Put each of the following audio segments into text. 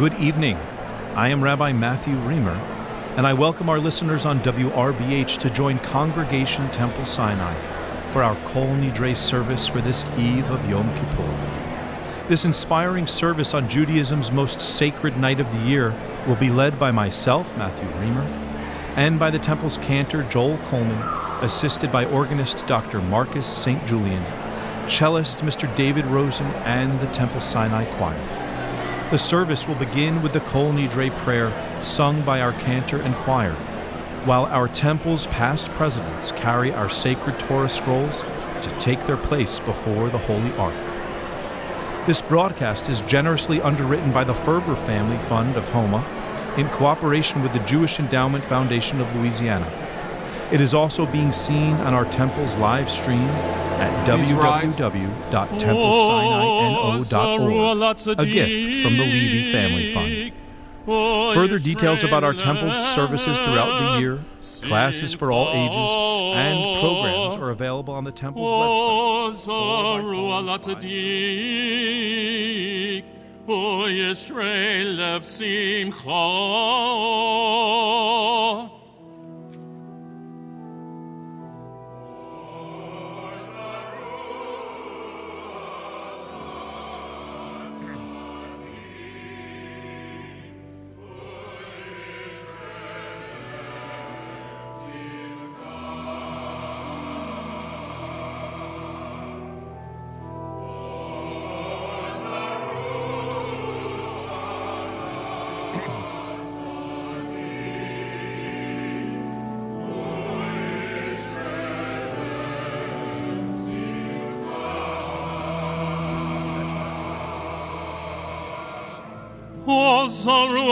Good evening. I am Rabbi Matthew Reamer, and I welcome our listeners on WRBH to join Congregation Temple Sinai for our Kol Nidre service for this eve of Yom Kippur. This inspiring service on Judaism's most sacred night of the year will be led by myself, Matthew Reamer, and by the Temple's cantor, Joel Coleman, assisted by organist Dr. Marcus St. Julian, cellist Mr. David Rosen, and the Temple Sinai Choir. The service will begin with the Kol Nidre prayer sung by our cantor and choir, while our temple's past presidents carry our sacred Torah scrolls to take their place before the Holy Ark. This broadcast is generously underwritten by the Ferber Family Fund of Houma in cooperation with the Jewish Endowment Foundation of Louisiana. It is also being seen on our temple's live stream at www.templesinai.no.org, a gift from the Levy Family Fund. Further details about our temple's services throughout the year, classes for all ages, and programs are available on the temple's website.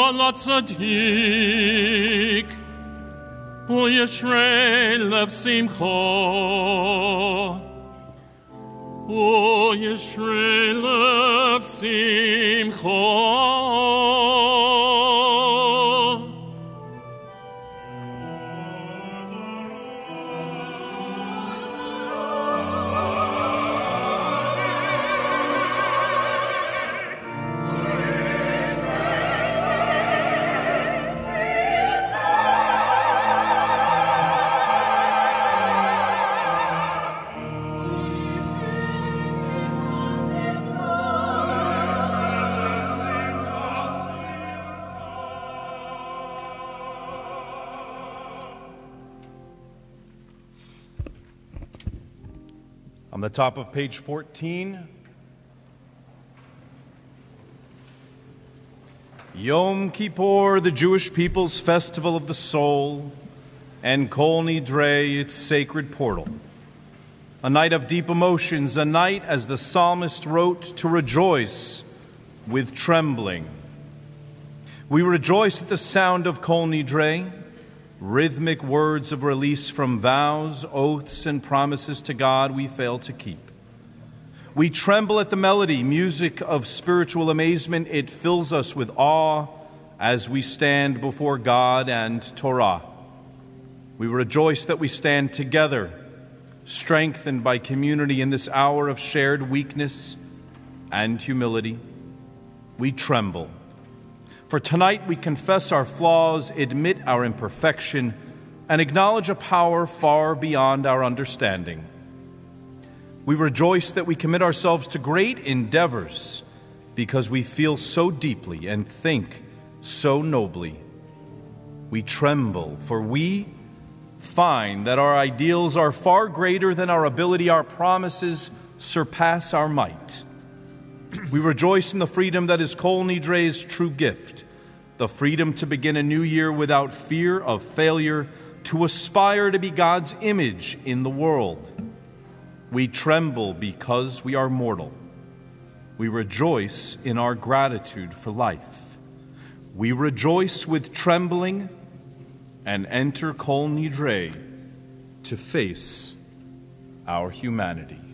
Ozaru ala tzadik Uyeshrei lev simcho Uyeshrei lev the top of page 14, Yom Kippur, the Jewish people's festival of the soul, and Kol Nidre, its sacred portal. A night of deep emotions, a night, as the psalmist wrote, to rejoice with trembling. We rejoice at the sound of Kol Nidre rhythmic words of release from vows, oaths, and promises to God we fail to keep. We tremble at the melody, music of spiritual amazement. It fills us with awe as we stand before God and Torah. We rejoice that we stand together, strengthened by community in this hour of shared weakness and humility. We tremble for tonight we confess our flaws, admit our imperfection, and acknowledge a power far beyond our understanding. We rejoice that we commit ourselves to great endeavors because we feel so deeply and think so nobly. We tremble, for we find that our ideals are far greater than our ability, our promises surpass our might. We rejoice in the freedom that is Kol Nidre's true gift the freedom to begin a new year without fear of failure, to aspire to be God's image in the world. We tremble because we are mortal. We rejoice in our gratitude for life. We rejoice with trembling and enter Kol Nidre to face our humanity.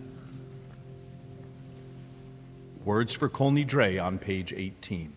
Words for Kol Nidre on page 18.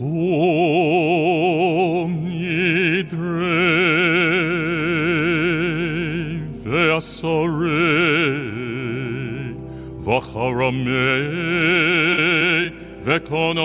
Kom nidrei ve'asarei v'charamei ve'konomei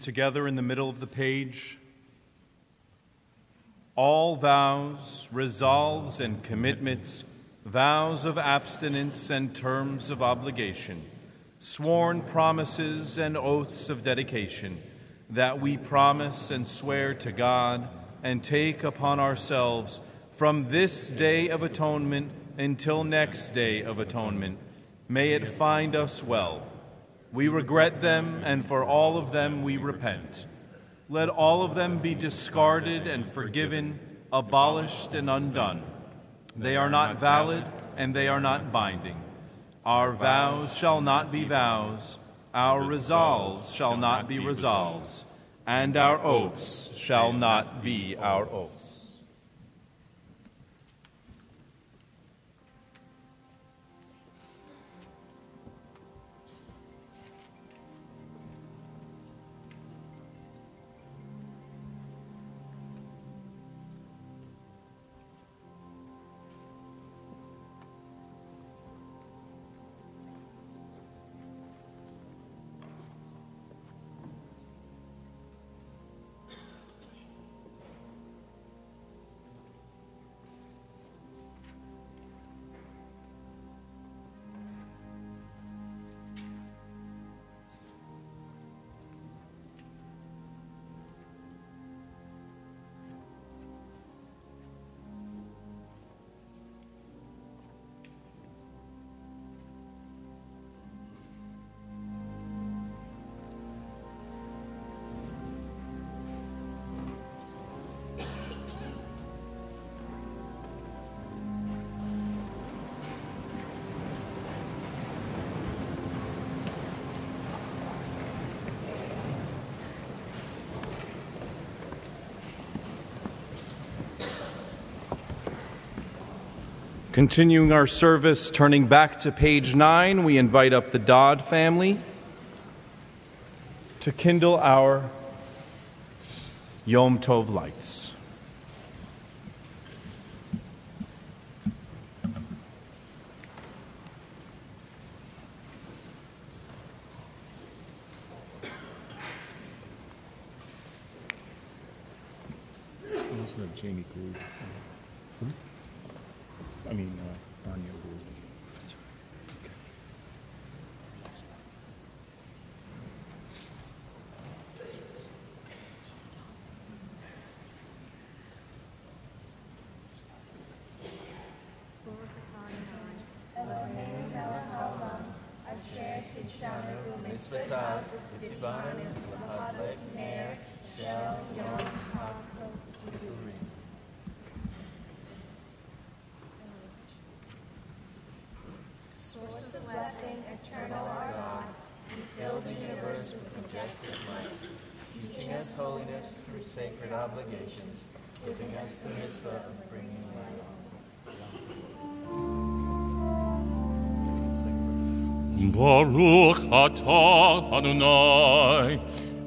together in the middle of the page. All vows, resolves, and commitments, vows of abstinence and terms of obligation, sworn promises and oaths of dedication, that we promise and swear to God and take upon ourselves from this day of atonement until next day of atonement. May it find us well. We regret them, and for all of them we repent. Let all of them be discarded and forgiven, abolished and undone. They are not valid, and they are not binding. Our vows shall not be vows, our resolves shall not be resolves, and our oaths shall not be our oaths. Continuing our service, turning back to page nine, we invite up the Dodd family to kindle our Yom Tov lights. Also Jamie Gould. I mean, uh, Anya Gould. Source of blessing, eternal our God, you fill the universe with majestic light, teaching us holiness through sacred obligations, giving us the mitzvah of bringing light. Baruch atah Adonai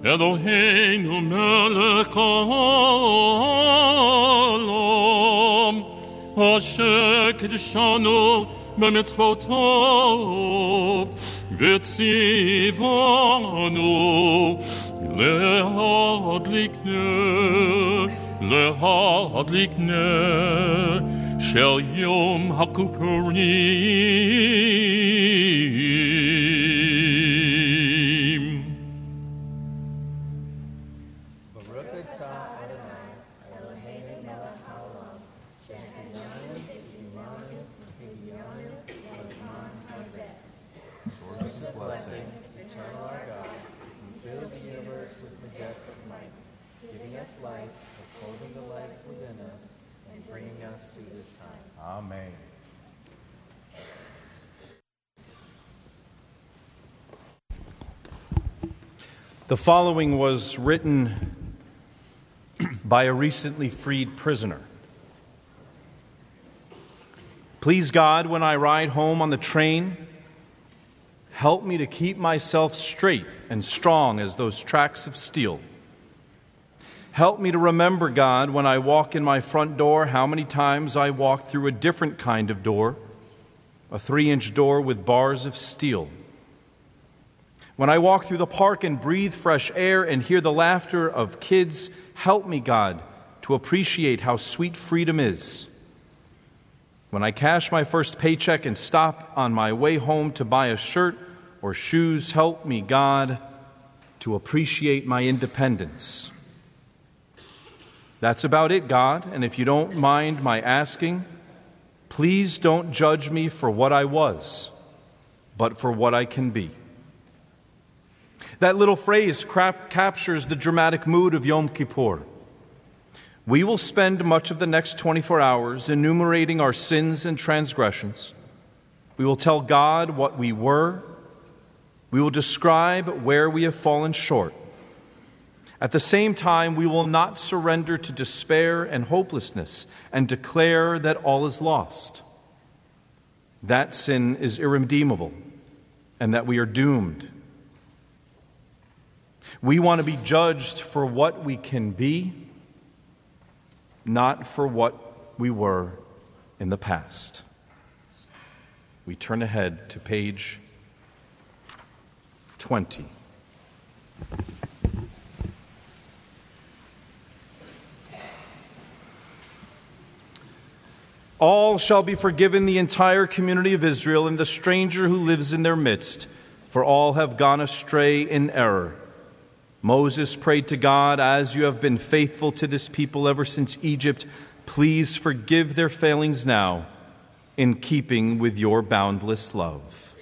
Eloheinu melech haolam Asher kiddushanu b'mitzvotov V'tzivanu להדליק נר, להדליק נר של יום הכיפורים. The following was written by a recently freed prisoner. Please God, when I ride home on the train, help me to keep myself straight and strong as those tracks of steel. Help me to remember, God, when I walk in my front door, how many times I walked through a different kind of door, a three inch door with bars of steel. When I walk through the park and breathe fresh air and hear the laughter of kids, help me, God, to appreciate how sweet freedom is. When I cash my first paycheck and stop on my way home to buy a shirt or shoes, help me, God, to appreciate my independence. That's about it, God, and if you don't mind my asking, Please don't judge me for what I was, but for what I can be. That little phrase captures the dramatic mood of Yom Kippur. We will spend much of the next 24 hours enumerating our sins and transgressions. We will tell God what we were. We will describe where we have fallen short. At the same time, we will not surrender to despair and hopelessness and declare that all is lost. That sin is irredeemable and that we are doomed. We want to be judged for what we can be, not for what we were in the past. We turn ahead to page 20. All shall be forgiven the entire community of Israel and the stranger who lives in their midst, for all have gone astray in error. Moses prayed to God, As you have been faithful to this people ever since Egypt, please forgive their failings now, in keeping with your boundless love.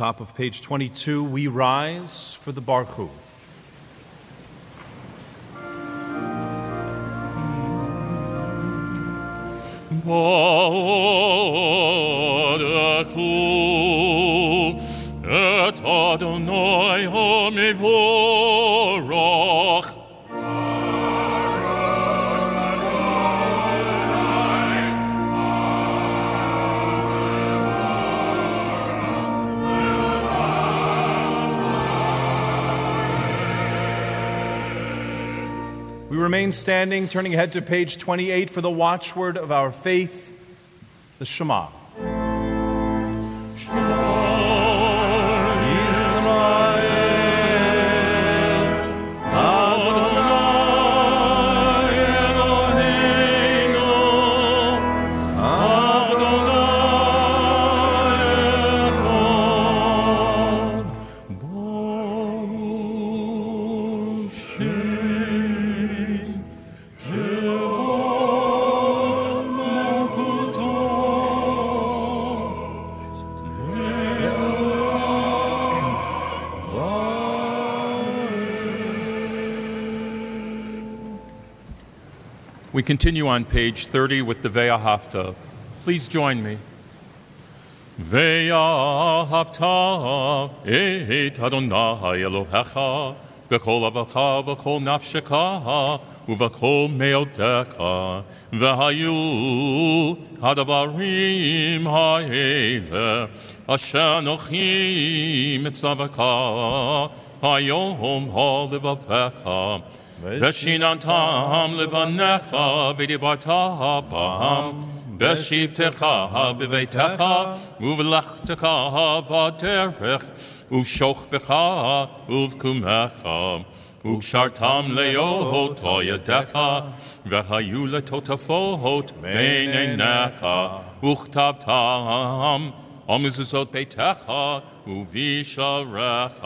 Top of page 22, we rise for the Barchu. Standing, turning ahead to page 28 for the watchword of our faith, the Shema. We continue on page 30 with the Ve'ahavta. Please join me. Ve'ahavta et Adonai Elohecha avacha v'kol nafsheka uv'kol meotecha v'hayu hadavarim ha'ele asher nochi mitzavaka hayom ha'levaveka ושיננתם לבניך ודיברת בם בשבתך בביתך ובלכתך בדרך ובשוכבך ובקומך וקשרתם להיות על ידיך והיו לטוטפות בין עיניך וכתבתם על מזוזות ביתך ובשעריך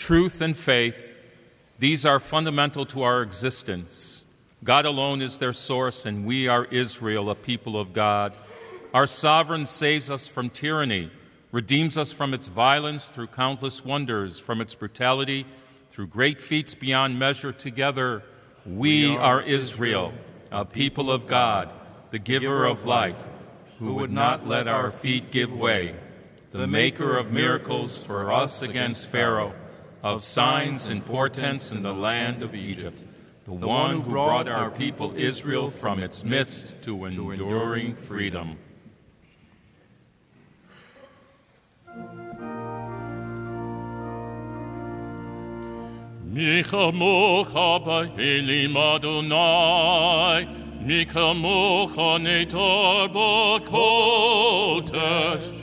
Truth and faith, these are fundamental to our existence. God alone is their source, and we are Israel, a people of God. Our sovereign saves us from tyranny, redeems us from its violence through countless wonders, from its brutality through great feats beyond measure. Together, we are Israel, a people of God, the giver of life, who would not let our feet give way, the maker of miracles for us against Pharaoh of signs and portents in the land of Egypt, the one who brought our people Israel from its midst to enduring freedom. Ba'elim Adonai, Mikamocha netar ba'kodesh,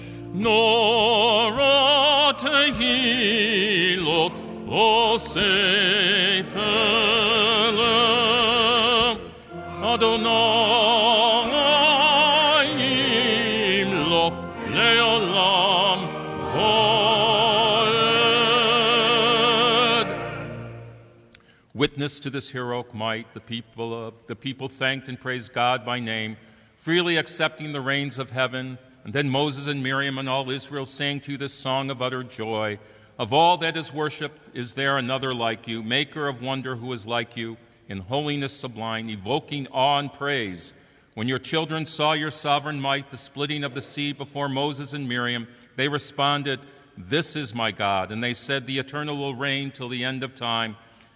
Witness to this heroic might, the people, of, the people thanked and praised God by name, freely accepting the reins of heaven. And then Moses and Miriam and all Israel sang to you this song of utter joy. Of all that is worshipped, is there another like you, maker of wonder who is like you, in holiness sublime, evoking awe and praise? When your children saw your sovereign might, the splitting of the sea before Moses and Miriam, they responded, This is my God. And they said, The eternal will reign till the end of time.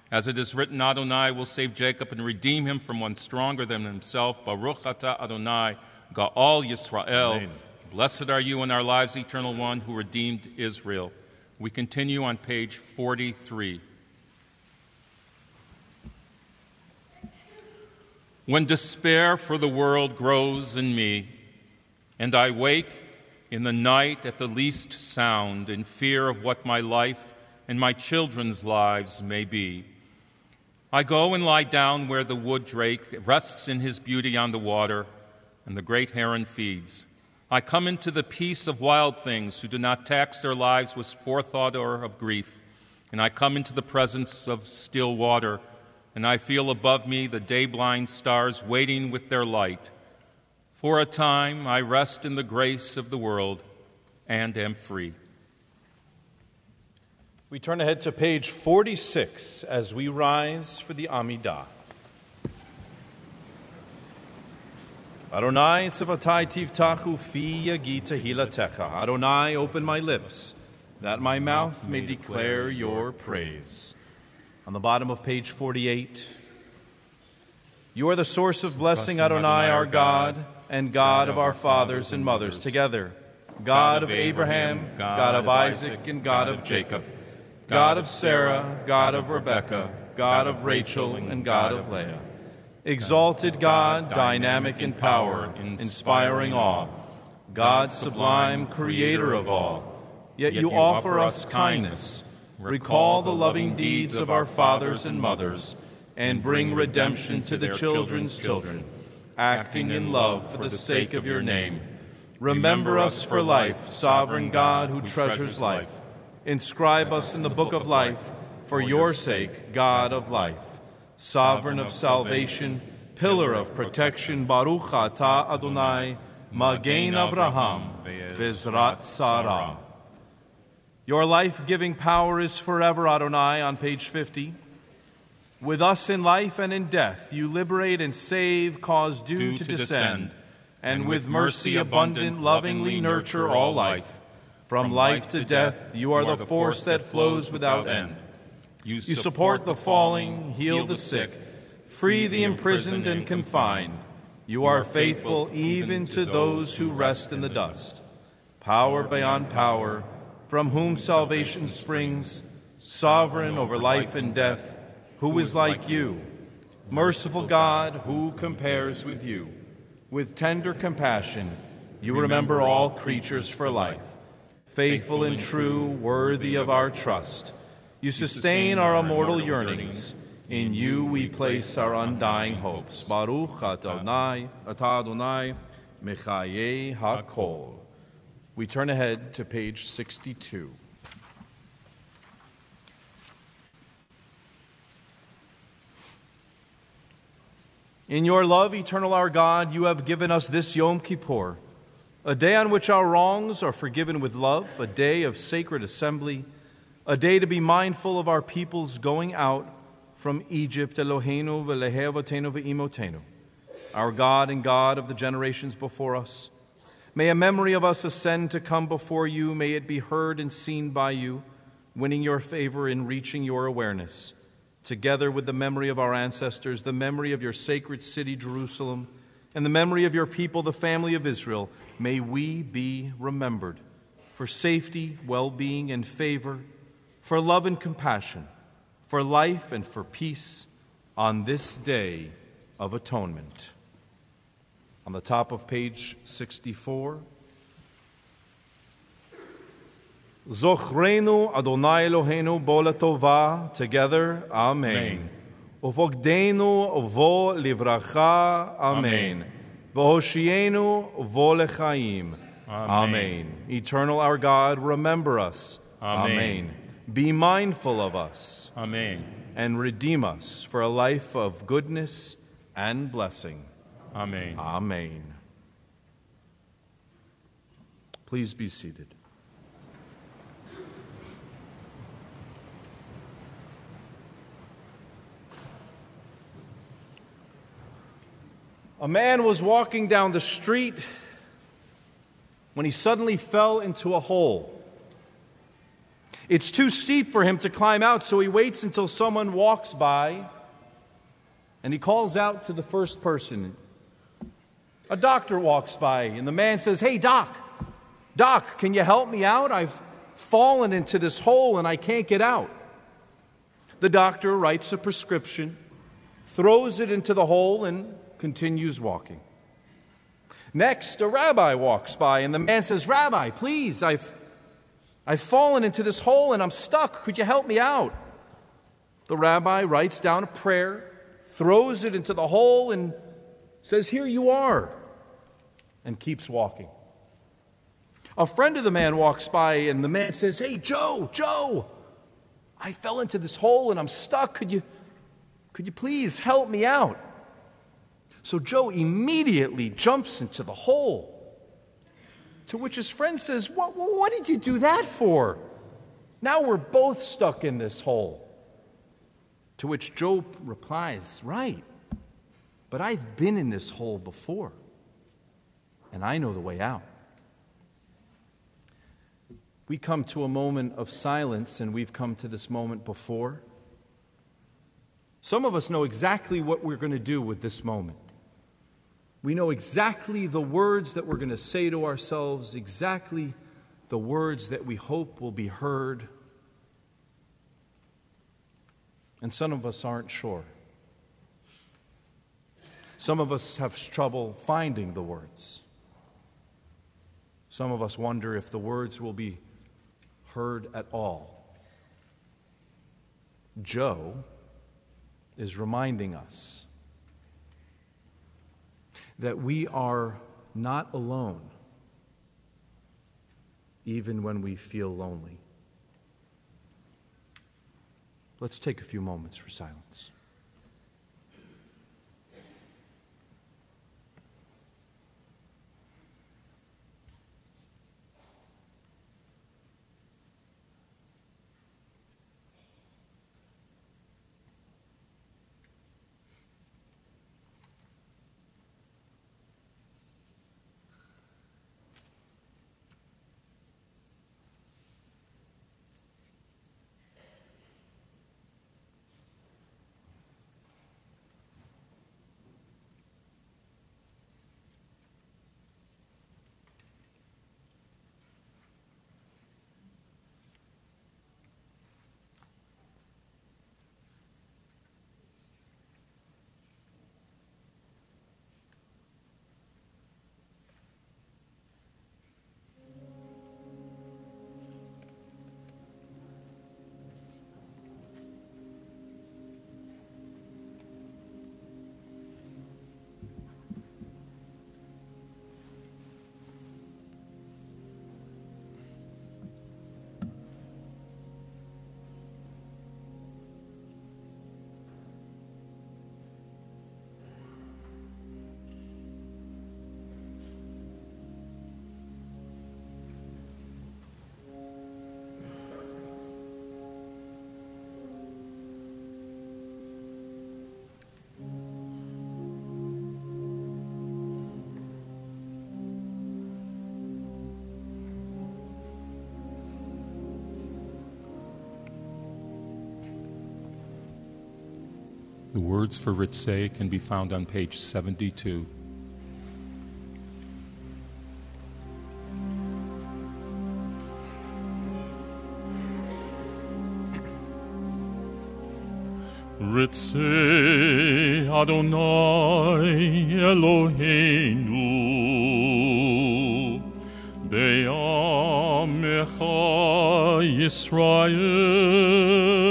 As it is written, Adonai will save Jacob and redeem him from one stronger than himself. Baruch atah Adonai, Ga'al Yisrael. Amen. Blessed are you in our lives, eternal one, who redeemed Israel. We continue on page 43. When despair for the world grows in me, and I wake in the night at the least sound in fear of what my life and my children's lives may be, I go and lie down where the wood drake rests in his beauty on the water and the great heron feeds. I come into the peace of wild things who do not tax their lives with forethought or of grief. And I come into the presence of still water, and I feel above me the day blind stars waiting with their light. For a time I rest in the grace of the world and am free. We turn ahead to page 46 as we rise for the Amidah. Adonai tzivatai tivtachu fi yagita hilatecha. Adonai, open my lips, that my mouth may declare your praise. On the bottom of page 48, you are the source of blessing, Adonai, our God, and God of our fathers and mothers together. God of Abraham, God of Isaac, and God of Jacob. God of Sarah, God of Rebekah, God of Rachel, and God of Leah. Exalted God, dynamic in power, inspiring awe. God sublime, creator of all. Yet you offer us kindness. Recall the loving deeds of our fathers and mothers, and bring redemption to the children's children, acting in love for the sake of your name. Remember us for life, sovereign God who treasures life. Inscribe us in the book of life for your sake, God of life. Sovereign of salvation, pillar of protection, Baruch atah Adonai, Magen Avraham, Bezrat Sarah. Your life giving power is forever, Adonai, on page 50. With us in life and in death, you liberate and save, cause dew, Dew to, to descend, descend, and with mercy abundant, lovingly nurture all life. From life to death, you are the force that flows without end. You support the falling, heal the sick, free the imprisoned and confined. You are faithful even to those who rest in the dust. Power beyond power, from whom salvation springs, sovereign over life and death, who is like you? Merciful God, who compares with you? With tender compassion, you remember all creatures for life. Faithful and true, worthy of our trust, you sustain our immortal yearnings. In you we place our undying hopes. Baruch Adonai, Adonai, Mechaye HaKol. We turn ahead to page 62. In your love, eternal our God, you have given us this Yom Kippur, a day on which our wrongs are forgiven with love, a day of sacred assembly, a day to be mindful of our people's going out from Egypt, Eloheinu v'lehevatenu v'imotenu, our God and God of the generations before us. May a memory of us ascend to come before you. May it be heard and seen by you, winning your favor in reaching your awareness together with the memory of our ancestors, the memory of your sacred city, Jerusalem, and the memory of your people, the family of Israel, may we be remembered for safety, well being, and favor, for love and compassion, for life and for peace on this day of atonement. On the top of page 64, Zochrenu Adonai Eloheinu bo tova. Together, Amen. Uvogdenu vo livracha, Amen. V'hoshienu vo lechaim, Amen. Eternal our God, remember us. Amen. Be mindful of us. Amen. And redeem us for a life of goodness and blessing. Amen. Amen. Please be seated. A man was walking down the street when he suddenly fell into a hole. It's too steep for him to climb out, so he waits until someone walks by and he calls out to the first person. A doctor walks by, and the man says, Hey, doc, doc, can you help me out? I've fallen into this hole and I can't get out. The doctor writes a prescription, throws it into the hole, and continues walking. Next, a rabbi walks by, and the man says, Rabbi, please, I've, I've fallen into this hole and I'm stuck. Could you help me out? The rabbi writes down a prayer, throws it into the hole, and says, Here you are, and keeps walking. A friend of the man walks by, and the man says, Hey, Joe, Joe, I fell into this hole and I'm stuck. Could you, could you please help me out? So Joe immediately jumps into the hole. To which his friend says, What, what did you do that for? Now we're both stuck in this hole. To which Joe replies, Right, but I've been in this hole before, and I know the way out. We come to a moment of silence, and we've come to this moment before. Some of us know exactly what we're going to do with this moment. We know exactly the words that we're going to say to ourselves, exactly the words that we hope will be heard. And some of us aren't sure. Some of us have trouble finding the words. Some of us wonder if the words will be heard at all. Joe is reminding us that we are not alone, even when we feel lonely. Let's take a few moments for silence. The words for Ritzay can be found on page 72. Ritzei Adonai Eloheinu Be'amecha Yisrael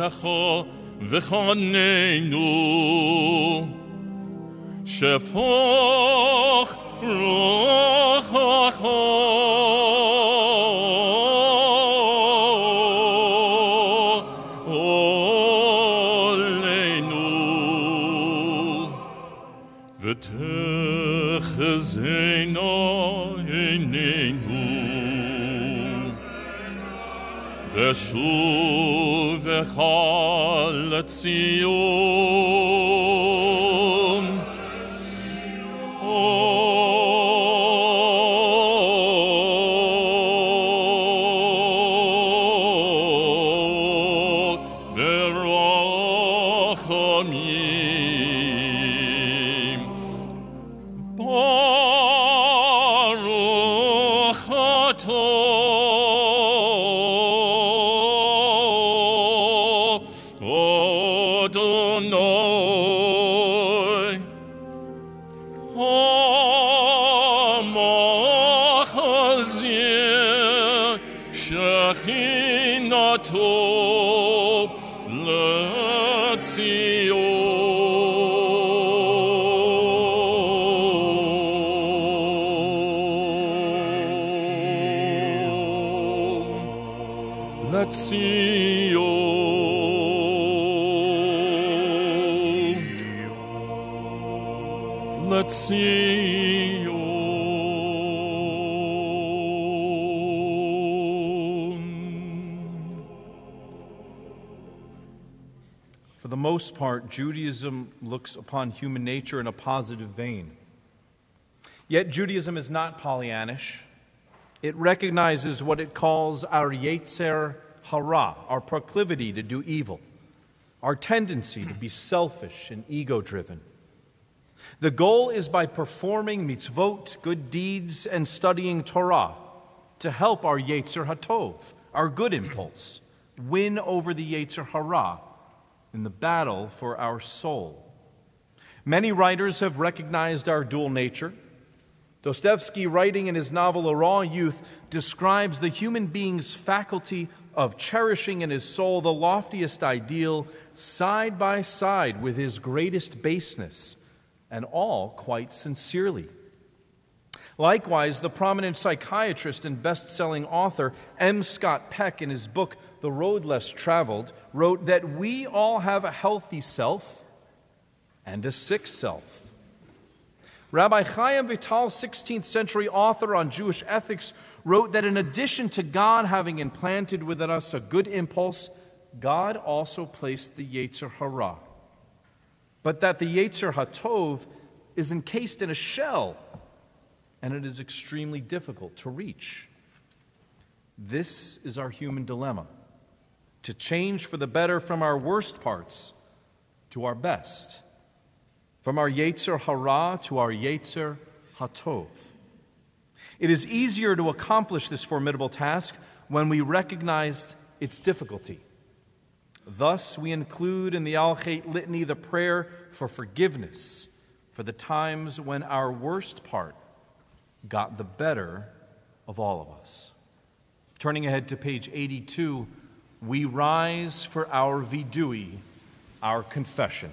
Elavadecha V'chaneinu Shefoch Rochacho Oleinu ותחזינה עינינו ושובך לציון Most part, Judaism looks upon human nature in a positive vein. Yet Judaism is not Pollyannish. It recognizes what it calls our Yetzer Hara, our proclivity to do evil, our tendency to be selfish and ego driven. The goal is by performing mitzvot, good deeds, and studying Torah to help our Yetzer Hatov, our good impulse, win over the Yetzer Hara in the battle for our soul. Many writers have recognized our dual nature. Dostoevsky, writing in his novel A Raw Youth, describes the human being's faculty of cherishing in his soul the loftiest ideal side by side with his greatest baseness, and all quite sincerely. Likewise, the prominent psychiatrist and best selling author M. Scott Peck, in his book The Road Less Traveled, wrote that we all have a healthy self and a sick self. Rabbi Chaim Vital, 16th century author on Jewish ethics, wrote that in addition to God having implanted within us a good impulse, God also placed the Yetzer Hara. But that the Yetzer Hatov is encased in a shell and it is extremely difficult to reach. This is our human dilemma to change for the better from our worst parts to our best, from our Yetzer Hara to our Yetzer Hatov. It is easier to accomplish this formidable task when we recognized its difficulty. Thus, we include in the Al Chait litany the prayer for forgiveness, for the times when our worst part got the better of all of us. Turning ahead to page 82, we rise for our vidui, our confession.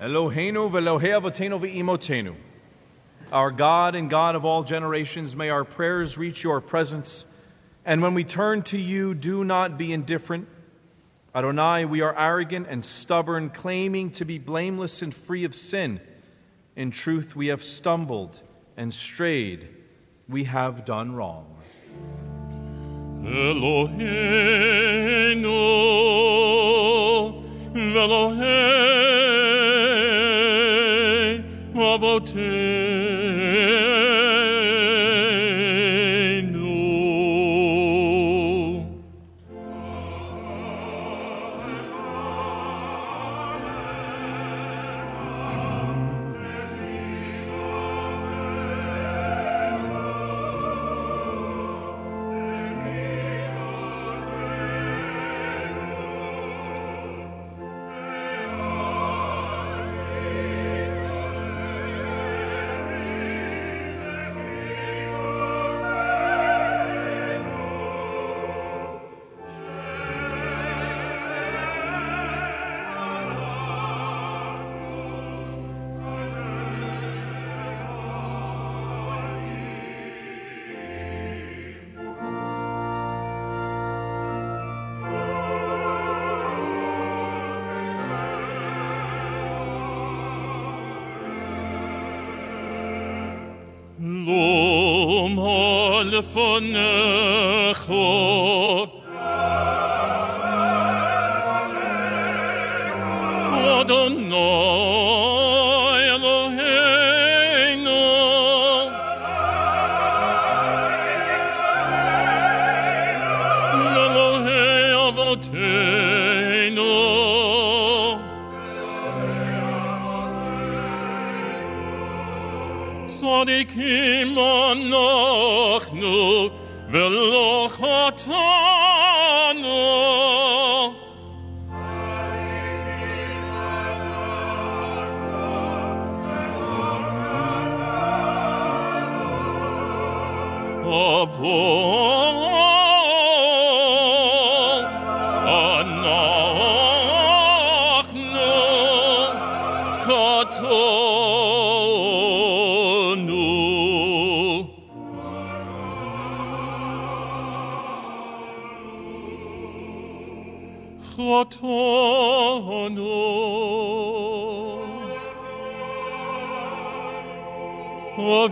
Eloheinu velohei avotenu ve'imotenu. Our God and God of all generations, may our prayers reach your presence. And when we turn to you, do not be indifferent. Adonai, we are arrogant and stubborn, claiming to be blameless and free of sin. In truth, we have stumbled and strayed. We have done wrong. Eloheinu velohei avotenu. צדיקים אנחנו ולא חטאנו. On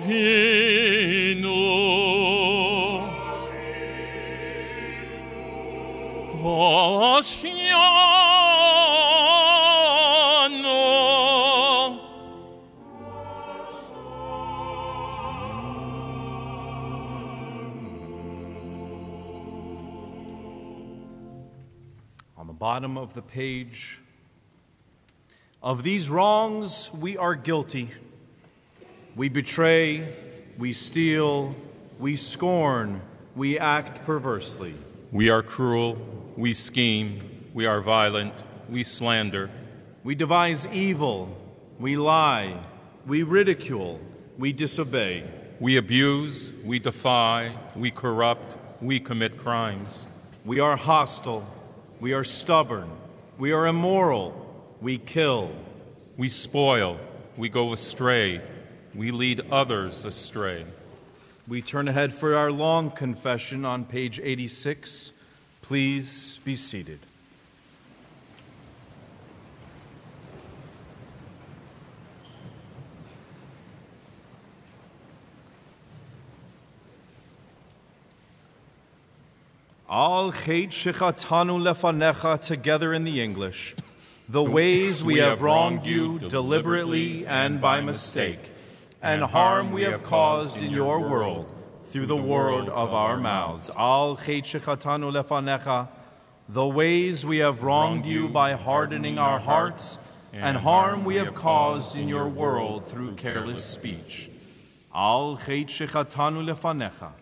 the bottom of the page, of these wrongs we are guilty. We betray, we steal, we scorn, we act perversely. We are cruel, we scheme, we are violent, we slander, We devise evil, we lie, we ridicule, we disobey. we abuse, we defy, we corrupt, we commit crimes. We are hostile, we are stubborn, we are immoral, we kill. We spoil, we go astray, we lead others astray. We turn ahead for our long confession on page 86. Please be seated. Al chet shechatanu lefanecha together in the English. The ways we have wronged you deliberately and by mistake, and harm we have caused in your world through the word of our mouths. Al lefanecha. The ways we have wronged you by hardening our hearts, and harm we have caused in your world through careless speech. Al lefanecha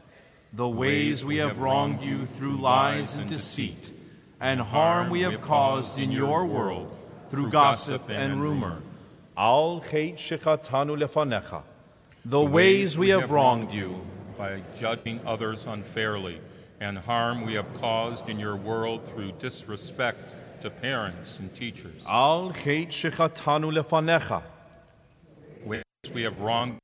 the ways we have wronged you through lies and deceit, and harm we have caused in your world through gossip and rumor. Al lefanecha, the ways we have wronged you, by judging others unfairly, and harm we have caused in your world through disrespect to parents and teachers. Al lefanecha, Ways we have wronged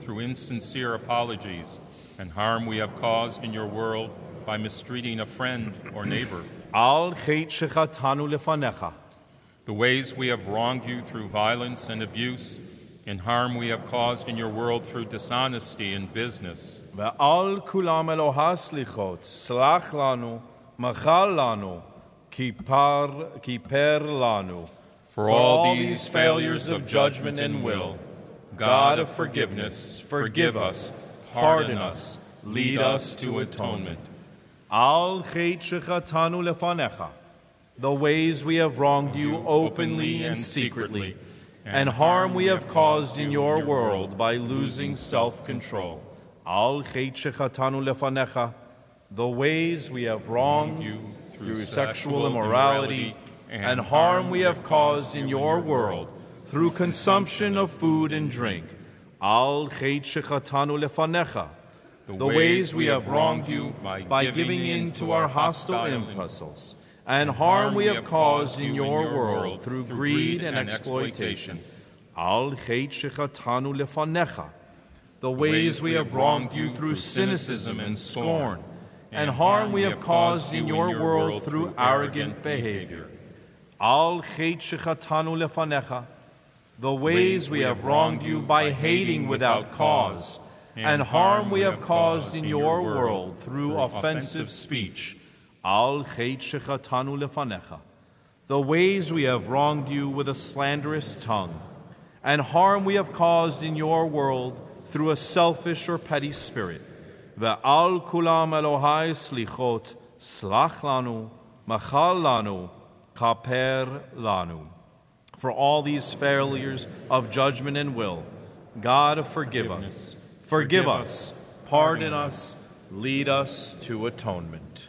through insincere apologies, and harm we have caused in your world by mistreating a friend or neighbor. Al lefanecha, The ways we have wronged you through violence and abuse, and harm we have caused in your world through dishonesty in business. ועל כולם אלוה סליחות, סלח לנו, מחל לנו, כיפר, כיפר לנו. For all these failures of judgment and will, God of forgiveness, forgive us, pardon us, lead us to atonement. Al chet shechatanu lefanecha, the ways we have wronged you openly and secretly, and harm we have caused in your world by losing self-control. Al lefanecha, the ways we have wronged you through sexual immorality, and harm we have caused in your world through consumption of food and drink. Al lefanecha, the ways we have wronged you by giving in to our hostile impulses, and harm we have caused in your world through greed and exploitation. Al shechatanu lefanecha, the ways we have wronged you through cynicism and scorn, and harm we have caused in your world through arrogant behavior. Al shechatanu lefanecha, the ways we have wronged you by hating without cause, and harm we have caused in your world through offensive speech. Al shechatanu lefanecha, the ways we have wronged you with a slanderous tongue, and harm we have caused in your world through a selfish or petty spirit. Ve'al kulam Elohai slichot, slach lanu, machal lanu, kaper lanu. For all these failures of judgment and will, God forgive us. Forgive us, pardon us, lead us to atonement.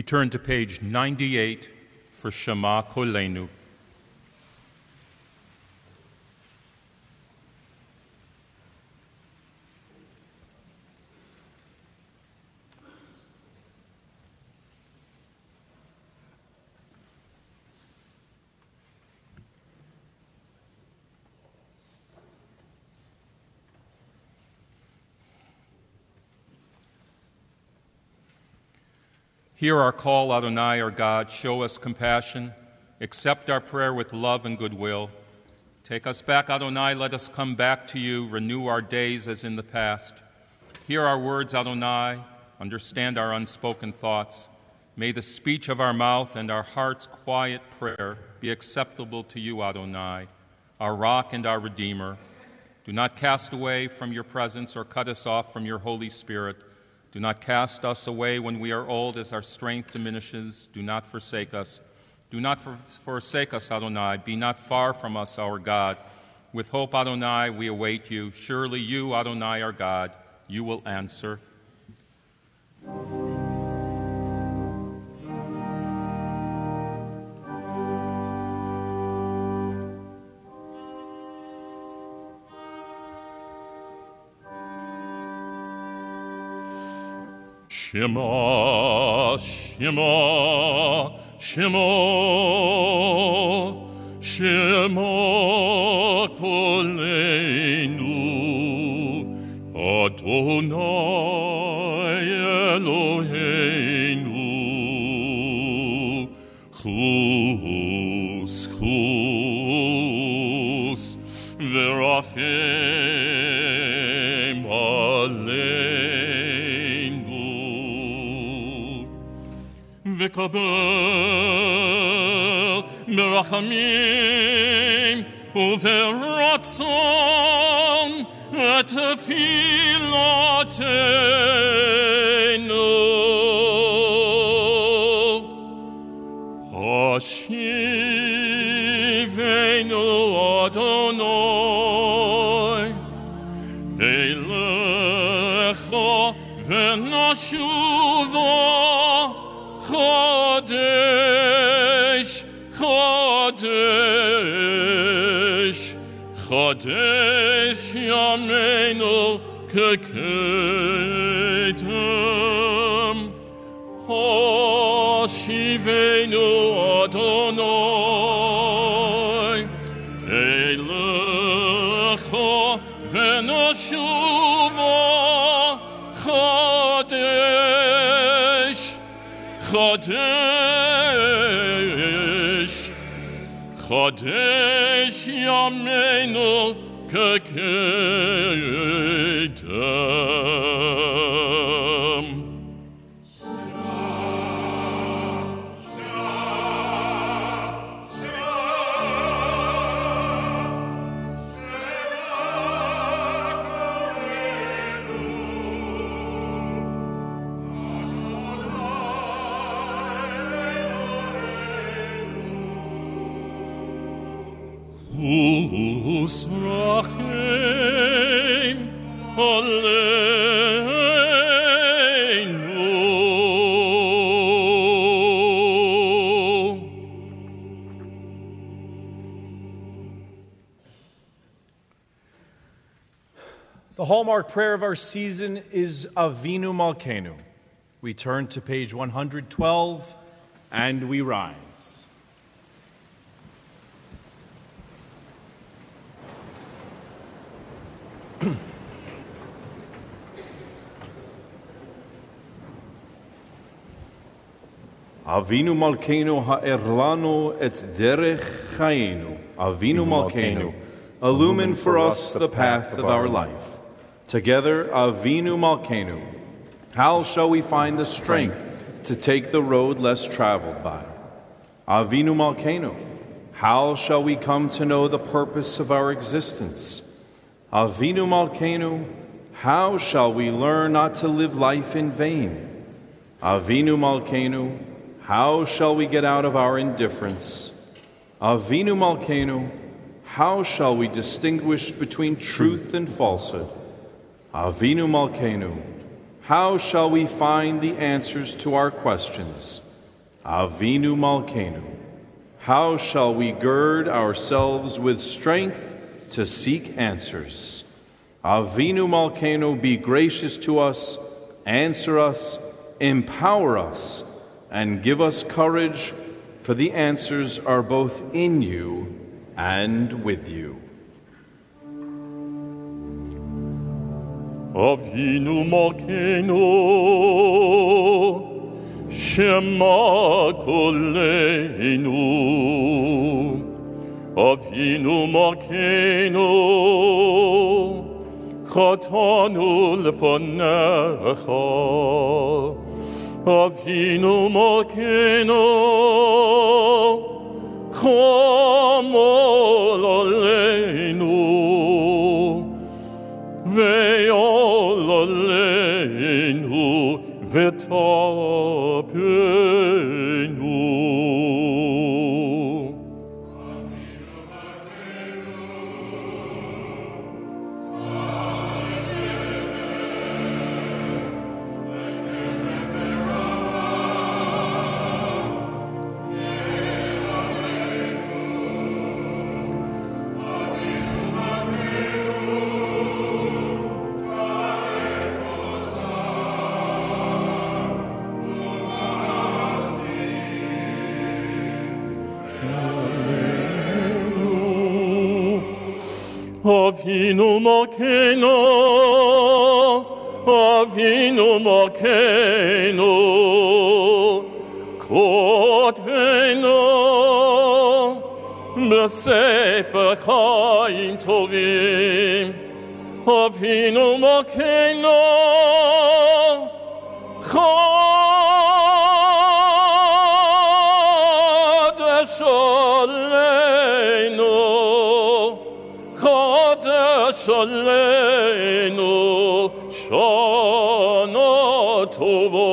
We turn to page 98 for Shema Kolenu. Hear our call, Adonai, our God. Show us compassion. Accept our prayer with love and goodwill. Take us back, Adonai. Let us come back to you. Renew our days as in the past. Hear our words, Adonai. Understand our unspoken thoughts. May the speech of our mouth and our heart's quiet prayer be acceptable to you, Adonai, our rock and our redeemer. Do not cast away from your presence or cut us off from your Holy Spirit. Do not cast us away when we are old as our strength diminishes. Do not forsake us. Do not for- forsake us, Adonai. Be not far from us, our God. With hope, Adonai, we await you. Surely you, Adonai, our God, you will answer. Shema, Shema, Shema, Shema Koleinu, Adonai Eloheinu, וקבל ברחמים וברצון את תפילותינו. השיבנו אדוני Kodesh Yameinu Keketem. Hashiveinu Adonai. Eilecho Venoshuva Chodesh Chodesh Kodesh Yameinu Kekei The hallmark prayer of our season is Avinu Malkenu. We turn to page 112 and we rise. Avinu Malkeinu ha'erlanu et derech chayenu. Avinu Malkeinu, illumine for us the path of our life. Together, Avinu Malkeinu, how shall we find the strength to take the road less traveled by? Avinu Malkeinu, how shall we come to know the purpose of our existence? Avinu Malkeinu, how shall we learn not to live life in vain? Avinu Malkeinu, how shall we get out of our indifference? Avinu Malkeinu, how shall we distinguish between truth and falsehood? Avinu Malkeinu, how shall we find the answers to our questions? Avinu Malkeinu, how shall we gird ourselves with strength to seek answers? Avinu Malkeinu, be gracious to us, answer us, empower us, and give us courage, for the answers are both in you and with you. Avinu Malkeinu, Shema Koleinu. Avinu Malkeinu, Chatanu lefanecha. Avinu Malkeinu, Chamol aleinu. Aleinu v'tapenu. Avinu Malkeinu, Avinu Malkeinu, Kotvenu, Besefer Chaim Tovim, Avinu Malkeinu, Chodesh Aleinu, Shana Tova.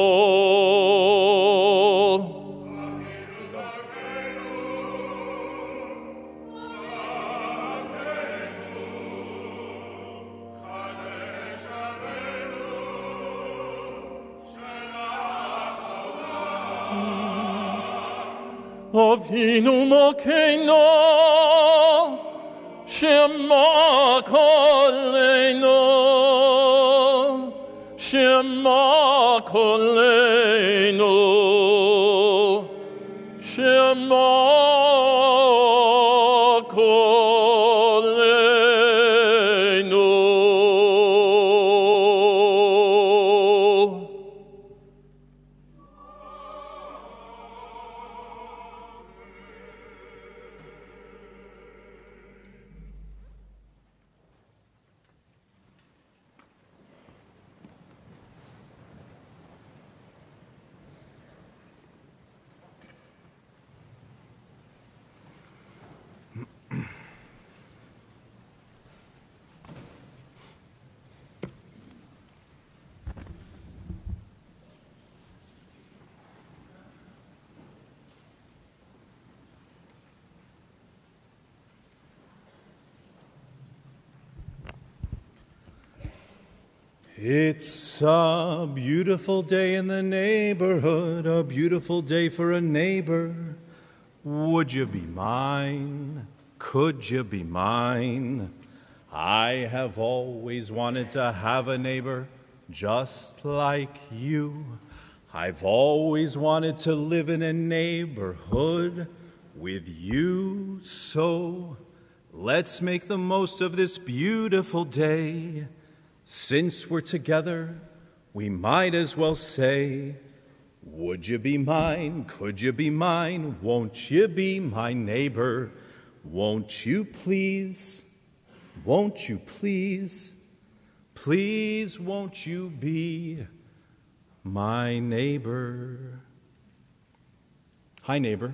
Avinu Malkeinu, Shema Koleinu, Shema Koleinu, Shema beautiful day in the neighborhood, a beautiful day for a neighbor. Would you be mine? Could you be mine? I have always wanted to have a neighbor just like you. I've always wanted to live in a neighborhood with you. So let's make the most of this beautiful day. Since we're together, we might as well say, Would you be mine? Could you be mine? Won't you be my neighbor? Won't you please? Won't you please? Please, won't you be my neighbor? Hi, neighbor.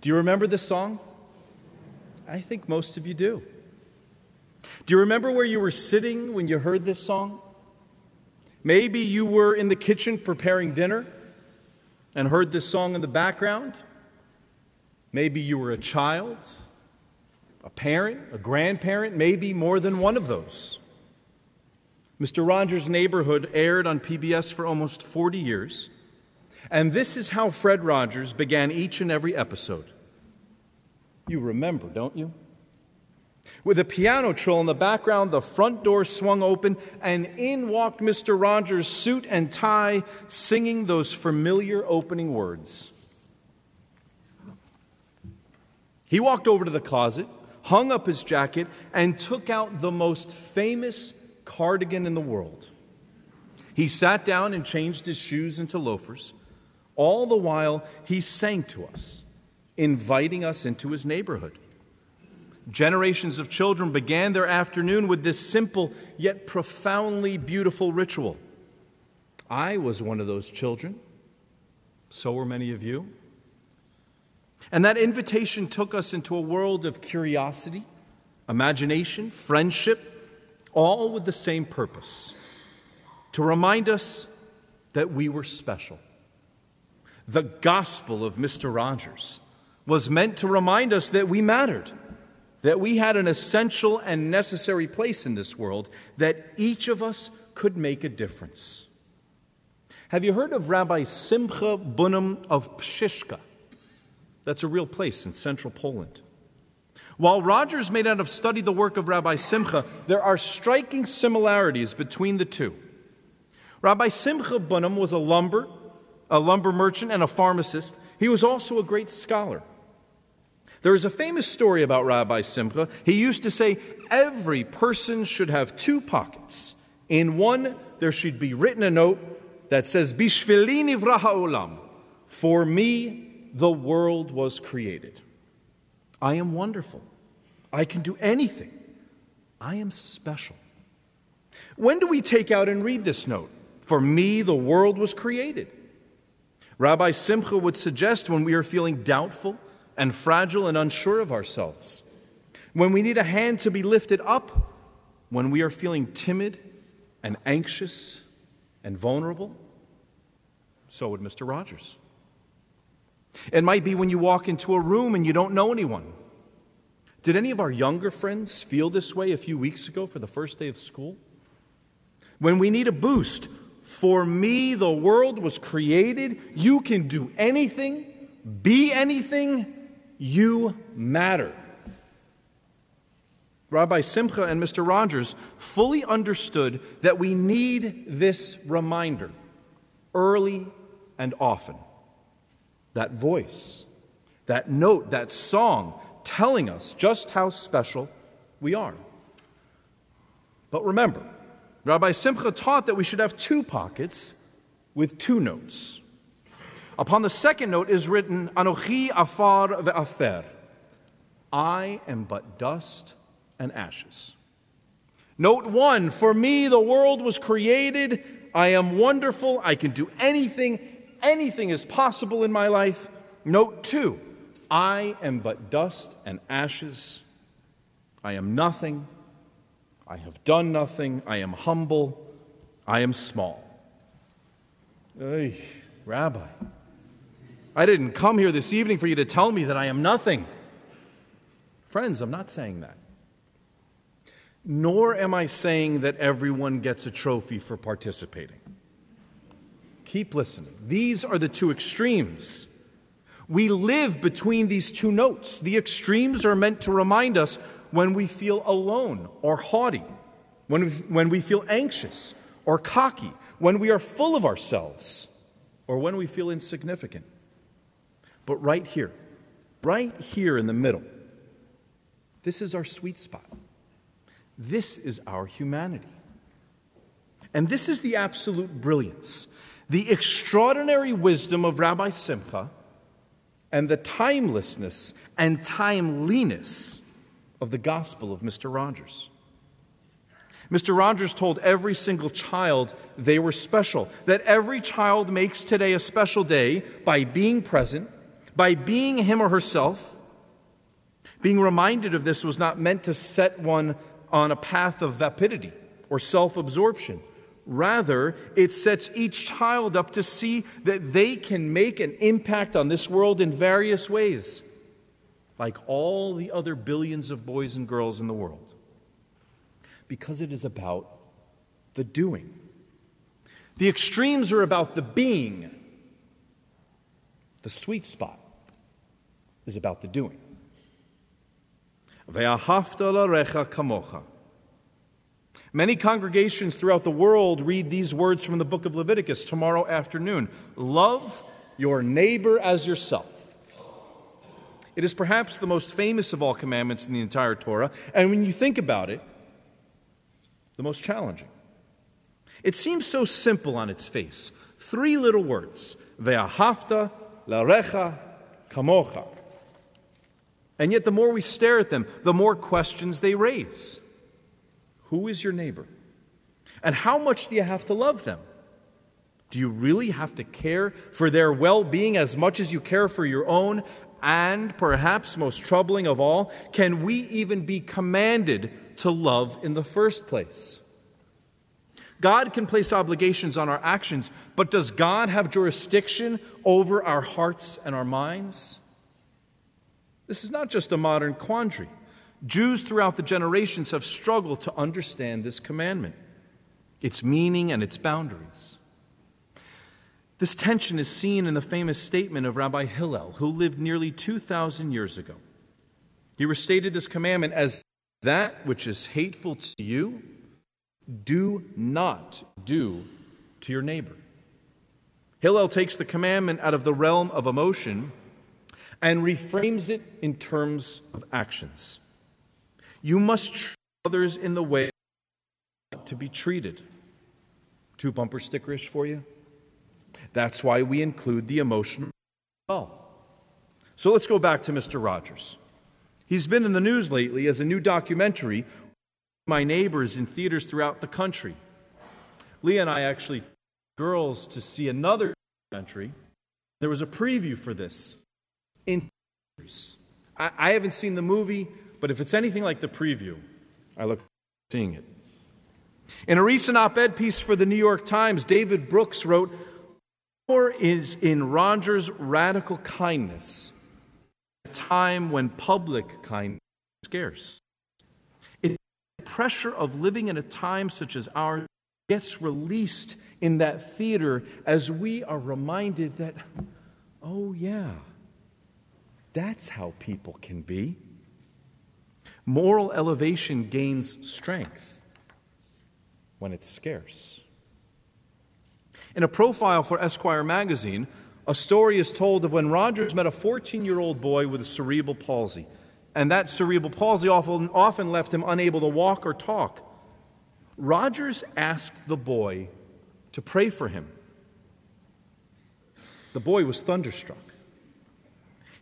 Do you remember this song? I think most of you do. Do you remember where you were sitting when you heard this song? Maybe you were in the kitchen preparing dinner and heard this song in the background. Maybe you were a child, a parent, a grandparent, maybe more than one of those. Mr. Rogers' Neighborhood aired on PBS for almost 40 years, and this is how Fred Rogers began each and every episode. You remember, don't you? With a piano trill in the background, the front door swung open, and in walked Mr. Rogers, suit and tie, singing those familiar opening words. He walked over to the closet, hung up his jacket, and took out the most famous cardigan in the world. He sat down and changed his shoes into loafers. All the while, he sang to us, inviting us into his neighborhood. Generations of children began their afternoon with this simple yet profoundly beautiful ritual. I was one of those children. So were many of you. And that invitation took us into a world of curiosity, imagination, friendship, all with the same purpose to remind us that we were special. The gospel of Mr. Rogers was meant to remind us that we mattered that we had an essential and necessary place in this world, that each of us could make a difference. Have you heard of Rabbi Simcha Bunim of Pshishka? That's a real place in central Poland. While Rogers may not have studied the work of Rabbi Simcha, there are striking similarities between the two. Rabbi Simcha Bunim was a lumber, a lumber merchant and a pharmacist. He was also a great scholar. There is a famous story about Rabbi Simcha. He used to say, Every person should have two pockets. In one, there should be written a note that says, Bishvili nivra. For me, the world was created. I am wonderful. I can do anything. I am special. When do we take out and read this note? For me, the world was created. Rabbi Simcha would suggest when we are feeling doubtful and fragile and unsure of ourselves, when we need a hand to be lifted up, when we are feeling timid and anxious and vulnerable. So would Mr. Rogers. It might be when you walk into a room and you don't know anyone. Did any of our younger friends feel this way a few weeks ago for the first day of school? When we need a boost, for me, the world was created. You can do anything, be anything, you matter. Rabbi Simcha and Mr. Rogers fully understood that we need this reminder early and often. That voice, that note, that song telling us just how special we are. But remember, Rabbi Simcha taught that we should have two pockets with two notes. Upon the second note is written, Anochi afar ve'afer. I am but dust and ashes. Note one, for me the world was created. I am wonderful. I can do anything. Anything is possible in my life. Note two, I am but dust and ashes. I am nothing. I have done nothing. I am humble. I am small. Hey, Rabbi, I didn't come here this evening for you to tell me that I am nothing. Friends, I'm not saying that. Nor am I saying that everyone gets a trophy for participating. Keep listening. These are the two extremes. We live between these two notes. The extremes are meant to remind us when we feel alone or haughty, when we, when we feel anxious or cocky, when we are full of ourselves, or when we feel insignificant. But right here, right here in the middle, this is our sweet spot. This is our humanity. And this is the absolute brilliance, the extraordinary wisdom of Rabbi Simcha, and the timelessness and timeliness of the gospel of Mr. Rogers. Mr. Rogers told every single child they were special, that every child makes today a special day by being present by being him or herself, being reminded of this was not meant to set one on a path of vapidity or self absorption. Rather, it sets each child up to see that they can make an impact on this world in various ways, like all the other billions of boys and girls in the world. Because it is about the doing. The extremes are about the being, the sweet spot is about the doing. Veahafta. Many congregations throughout the world read these words from the book of Leviticus tomorrow afternoon Love your neighbor as yourself. It is perhaps the most famous of all commandments in the entire Torah, and when you think about it, the most challenging. It seems so simple on its face. Three little words Ve'ahavta larecha kamocha. And yet, the more we stare at them, the more questions they raise. Who is your neighbor? And how much do you have to love them? Do you really have to care for their well being as much as you care for your own? And perhaps most troubling of all, can we even be commanded to love in the first place? God can place obligations on our actions, but does God have jurisdiction over our hearts and our minds? This is not just a modern quandary. Jews throughout the generations have struggled to understand this commandment, its meaning, and its boundaries. This tension is seen in the famous statement of Rabbi Hillel, who lived nearly 2,000 years ago. He restated this commandment as that which is hateful to you, do not do to your neighbor. Hillel takes the commandment out of the realm of emotion and reframes it in terms of actions. You must treat others in the way to be treated. Too bumper stickerish for you? That's why we include the emotional well. So let's go back to Mr. Rogers. He's been in the news lately as a new documentary, My Neighbors, in theaters throughout the country. Leah and I actually girls to see another documentary. There was a preview for this in theaters. I, I haven't seen the movie, but if it's anything like the preview, I look seeing it. In a recent op ed piece for the New York Times, David Brooks wrote, More is in Rogers' radical kindness, a time when public kindness is scarce. It's the pressure of living in a time such as ours gets released in that theater as we are reminded that, oh, yeah, that's how people can be. Moral elevation gains strength when it's scarce. In a profile for Esquire magazine, a story is told of when Rogers met a 14 year old boy with a cerebral palsy. And that cerebral palsy often, often left him unable to walk or talk. Rogers asked the boy to pray for him. The boy was thunderstruck.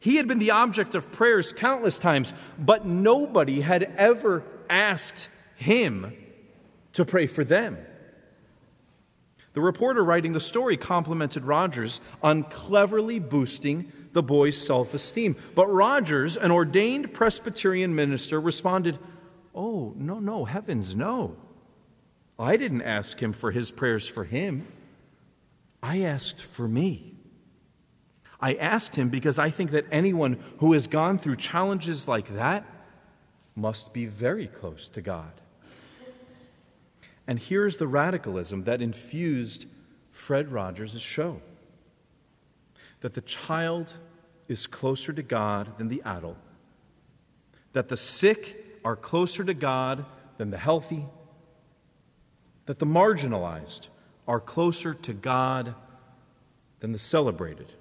He had been the object of prayers countless times, but nobody had ever asked him to pray for them. The reporter writing the story complimented Rogers on cleverly boosting the boy's self esteem. But Rogers, an ordained Presbyterian minister, responded, Oh, no, no, heavens, no. I didn't ask him for his prayers for him. I asked for me. I asked him because I think that anyone who has gone through challenges like that must be very close to God. And here's the radicalism that infused Fred Rogers' show that the child is closer to God than the adult, that the sick are closer to God than the healthy, that the marginalized are closer to God than the celebrated.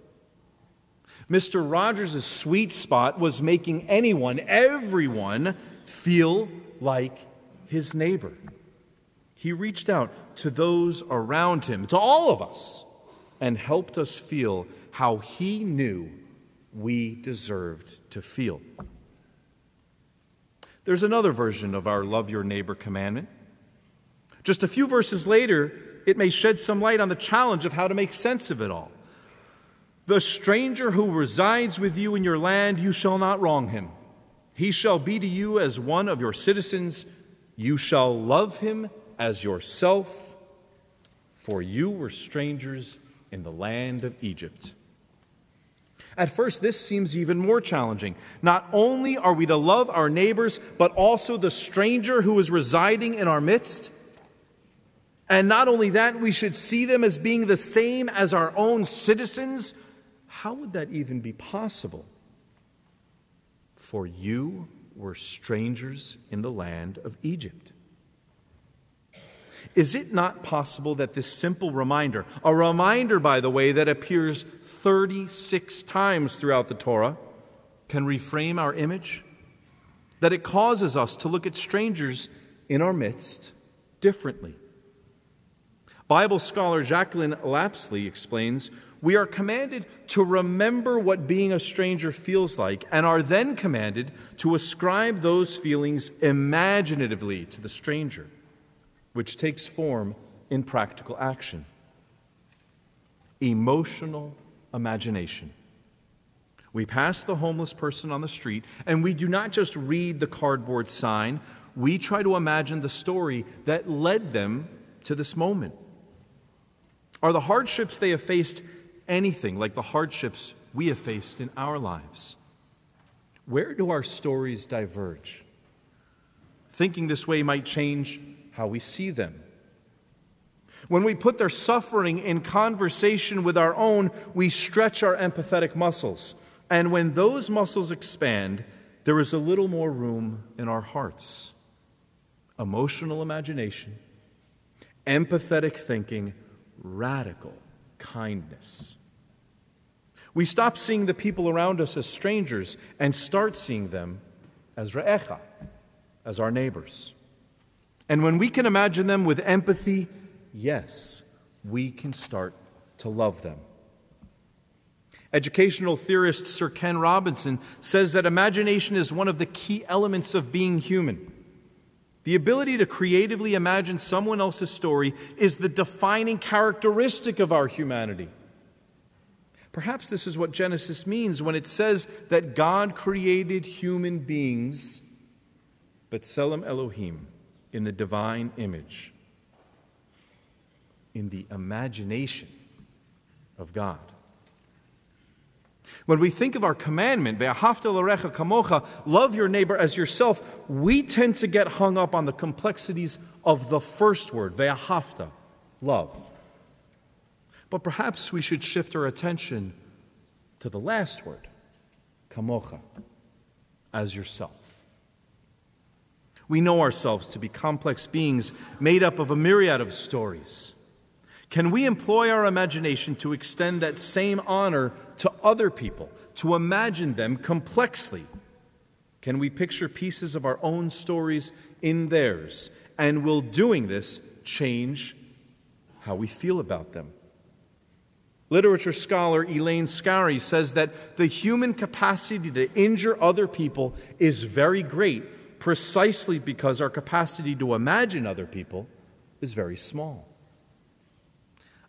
Mr. Rogers' sweet spot was making anyone, everyone, feel like his neighbor. He reached out to those around him, to all of us, and helped us feel how he knew we deserved to feel. There's another version of our love your neighbor commandment. Just a few verses later, it may shed some light on the challenge of how to make sense of it all. The stranger who resides with you in your land, you shall not wrong him. He shall be to you as one of your citizens. You shall love him as yourself, for you were strangers in the land of Egypt. At first, this seems even more challenging. Not only are we to love our neighbors, but also the stranger who is residing in our midst. And not only that, we should see them as being the same as our own citizens how would that even be possible? For you were strangers in the land of Egypt. Is it not possible that this simple reminder, a reminder, by the way, that appears 36 times throughout the Torah, can reframe our image? That it causes us to look at strangers in our midst differently. Bible scholar Jacqueline Lapsley explains we are commanded to remember what being a stranger feels like and are then commanded to ascribe those feelings imaginatively to the stranger, which takes form in practical action. Emotional imagination. We pass the homeless person on the street and we do not just read the cardboard sign, we try to imagine the story that led them to this moment. Are the hardships they have faced anything like the hardships we have faced in our lives? Where do our stories diverge? Thinking this way might change how we see them. When we put their suffering in conversation with our own, we stretch our empathetic muscles. And when those muscles expand, there is a little more room in our hearts. Emotional imagination, empathetic thinking, radical kindness. We stop seeing the people around us as strangers and start seeing them as re'echa, as our neighbors. And when we can imagine them with empathy, yes, we can start to love them. Educational theorist Sir Ken Robinson says that imagination is one of the key elements of being human. The ability to creatively imagine someone else's story is the defining characteristic of our humanity. Perhaps this is what Genesis means when it says that God created human beings, B'Tselem Elohim, in the divine image, in the imagination of God. When we think of our commandment, kamocha, love your neighbor as yourself, we tend to get hung up on the complexities of the first word, ve'ahavta, love. But perhaps we should shift our attention to the last word, kamocha, as yourself. We know ourselves to be complex beings made up of a myriad of stories. Can we employ our imagination to extend that same honor to other people, to imagine them complexly? Can we picture pieces of our own stories in theirs? And will doing this change how we feel about them? Literature scholar Elaine Scarry says that the human capacity to injure other people is very great precisely because our capacity to imagine other people is very small.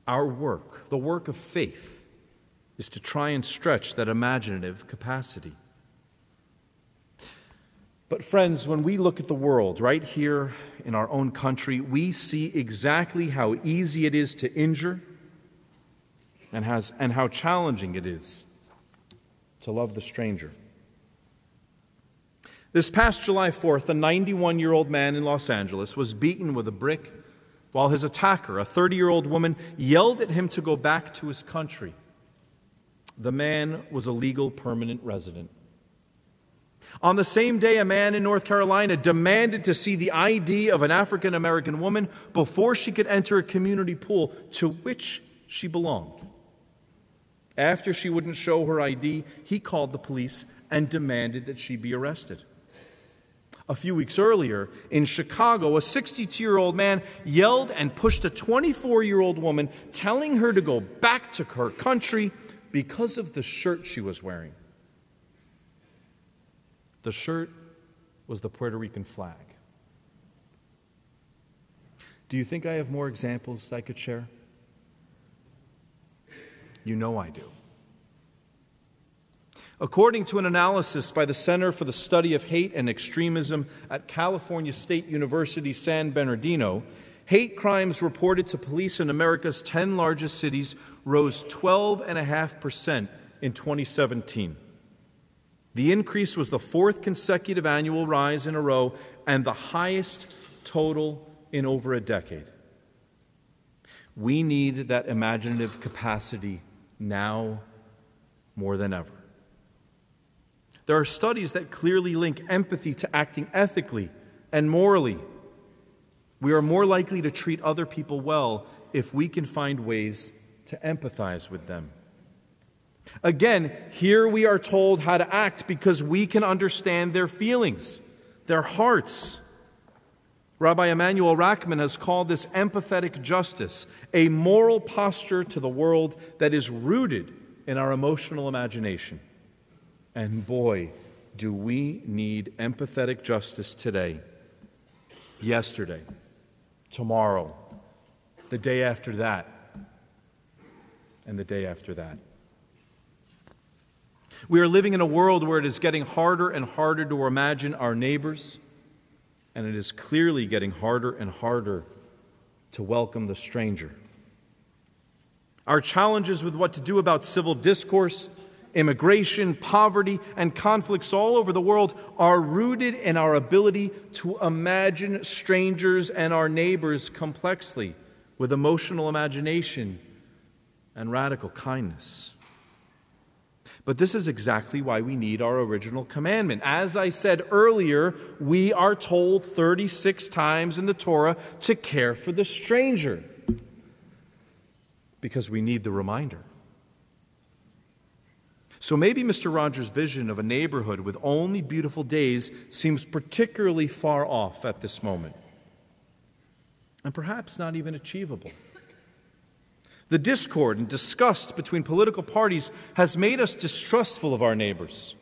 Our work, the work of faith, is to try and stretch that imaginative capacity. But, friends, when we look at the world right here in our own country, we see exactly how easy it is to injure and, has, and how challenging it is to love the stranger. This past July 4th, a 91 year old man in Los Angeles was beaten with a brick while his attacker, a 30 year old woman, yelled at him to go back to his country. The man was a legal permanent resident. On the same day, a man in North Carolina demanded to see the ID of an African American woman before she could enter a community pool to which she belonged. After she wouldn't show her ID, he called the police and demanded that she be arrested. A few weeks earlier, in Chicago, a 62 year old man yelled and pushed a 24 year old woman, telling her to go back to her country because of the shirt she was wearing. The shirt was the Puerto Rican flag. Do you think I have more examples I could share? You know I do. According to an analysis by the Center for the Study of Hate and Extremism at California State University San Bernardino, hate crimes reported to police in America's 10 largest cities rose 12.5% in 2017. The increase was the fourth consecutive annual rise in a row and the highest total in over a decade. We need that imaginative capacity now more than ever. There are studies that clearly link empathy to acting ethically and morally. We are more likely to treat other people well if we can find ways to empathize with them. Again, here we are told how to act because we can understand their feelings, their hearts. Rabbi Emanuel Rackman has called this empathetic justice, a moral posture to the world that is rooted in our emotional imagination. And boy, do we need empathetic justice today, yesterday, tomorrow, the day after that, and the day after that. We are living in a world where it is getting harder and harder to imagine our neighbors, and it is clearly getting harder and harder to welcome the stranger. Our challenges with what to do about civil discourse immigration, poverty, and conflicts all over the world are rooted in our ability to imagine strangers and our neighbors complexly with emotional imagination and radical kindness. But this is exactly why we need our original commandment. As I said earlier, we are told 36 times in the Torah to care for the stranger because we need the reminder. So maybe Mr. Rogers' vision of a neighborhood with only beautiful days seems particularly far off at this moment, and perhaps not even achievable. The discord and disgust between political parties has made us distrustful of our neighbors,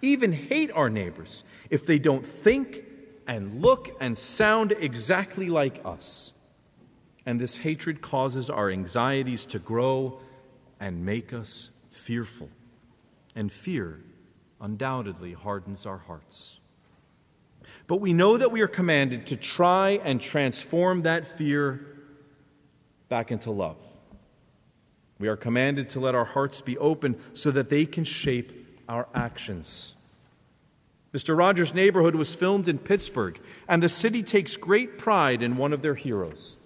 even hate our neighbors if they don't think and look and sound exactly like us. And this hatred causes our anxieties to grow and make us fearful and fear undoubtedly hardens our hearts. But we know that we are commanded to try and transform that fear back into love. We are commanded to let our hearts be open so that they can shape our actions. Mr. Rogers' neighborhood was filmed in Pittsburgh, and the city takes great pride in one of their heroes.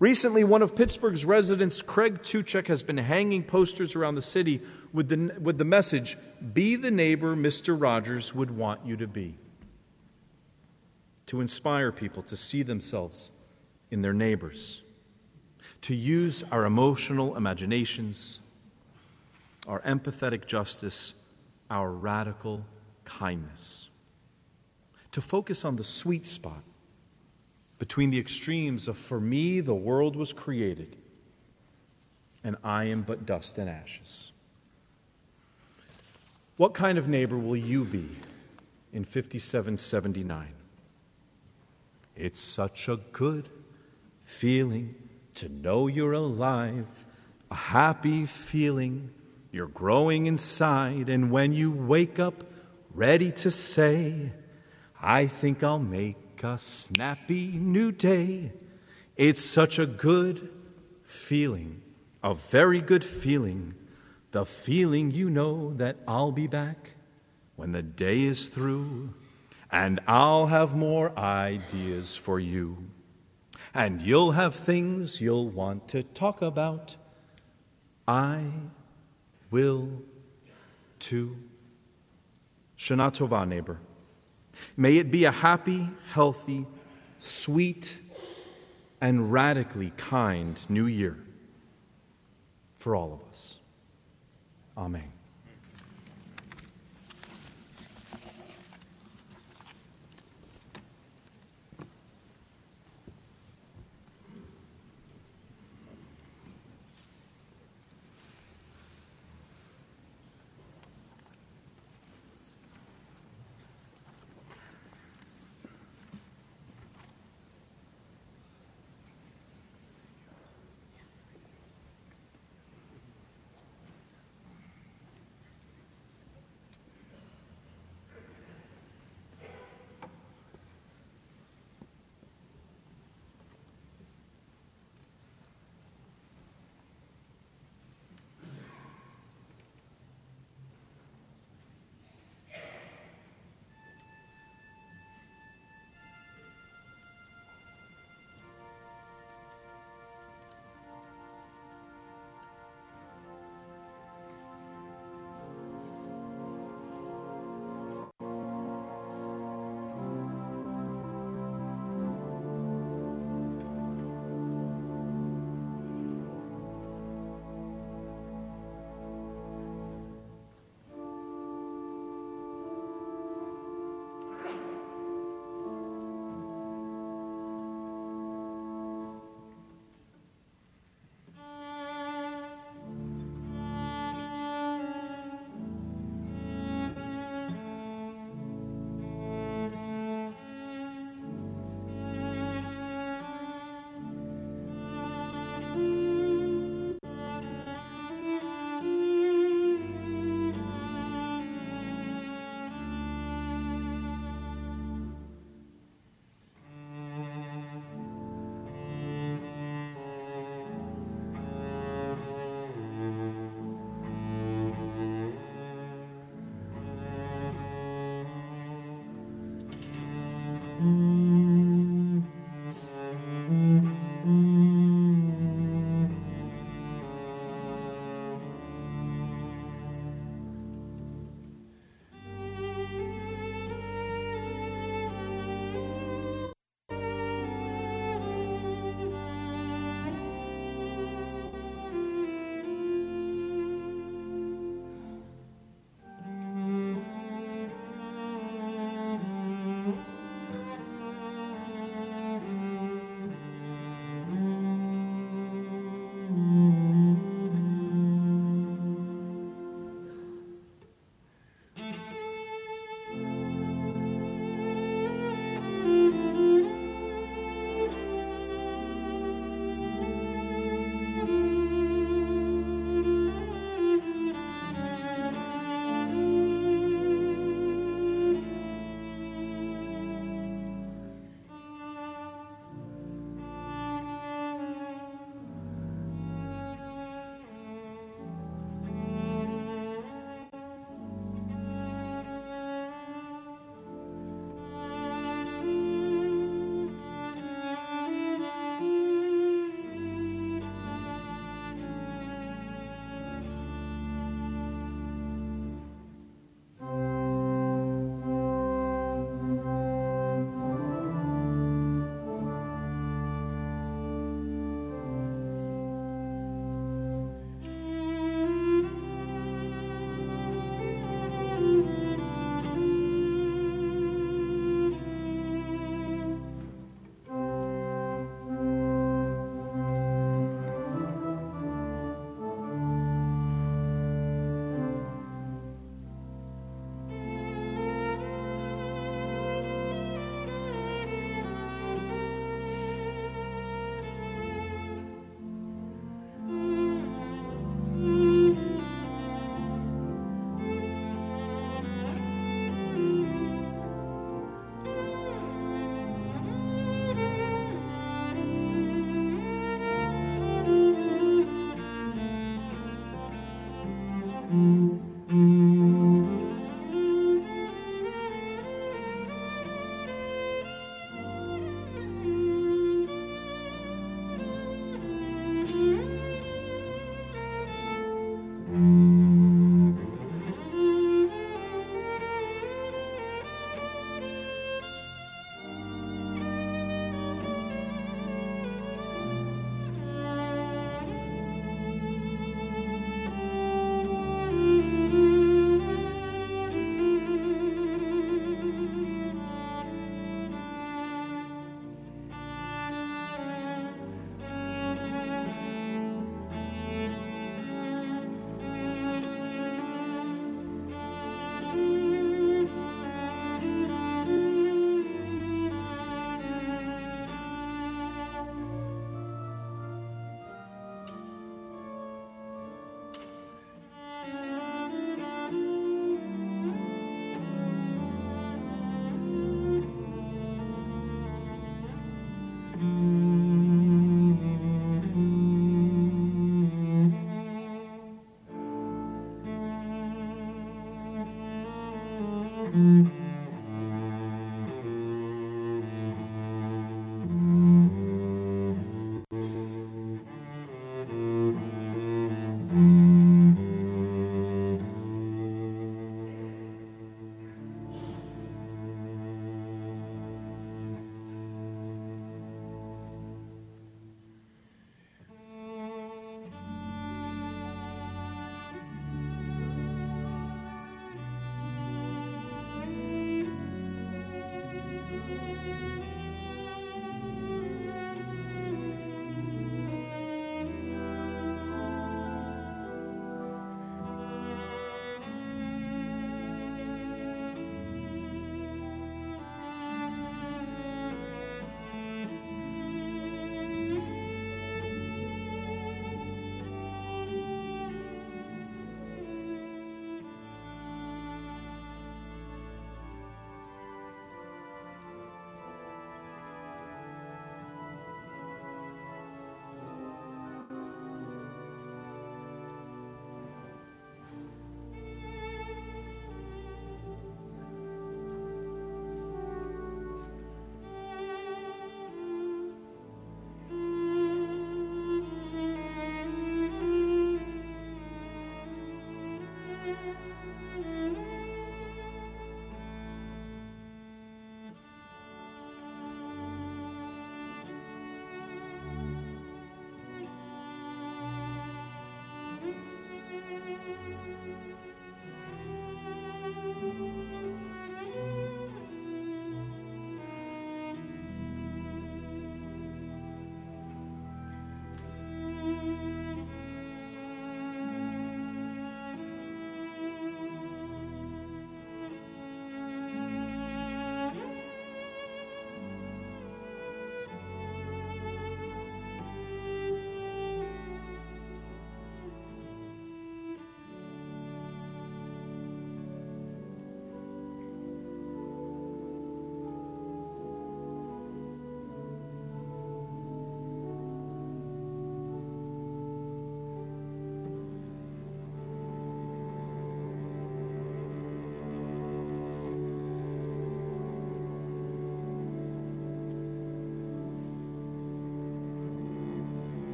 Recently, one of Pittsburgh's residents, Craig Tuchek, has been hanging posters around the city with the, with the message Be the neighbor Mr. Rogers would want you to be. To inspire people to see themselves in their neighbors, to use our emotional imaginations, our empathetic justice, our radical kindness, to focus on the sweet spot between the extremes of for me the world was created and I am but dust and ashes. What kind of neighbor will you be in 5779? It's such a good feeling to know you're alive, a happy feeling you're growing inside, and when you wake up ready to say, I think I'll make a snappy new day. It's such a good feeling, a very good feeling, the feeling you know that I'll be back when the day is through, and I'll have more ideas for you. And you'll have things you'll want to talk about. I will too. Shana Tova, neighbor. May it be a happy, healthy, sweet, and radically kind new year for all of us. Amen.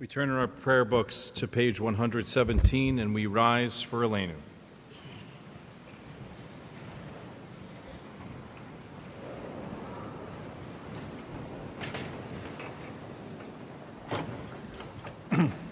We turn in our prayer books to page 117 and we rise for Aleinu.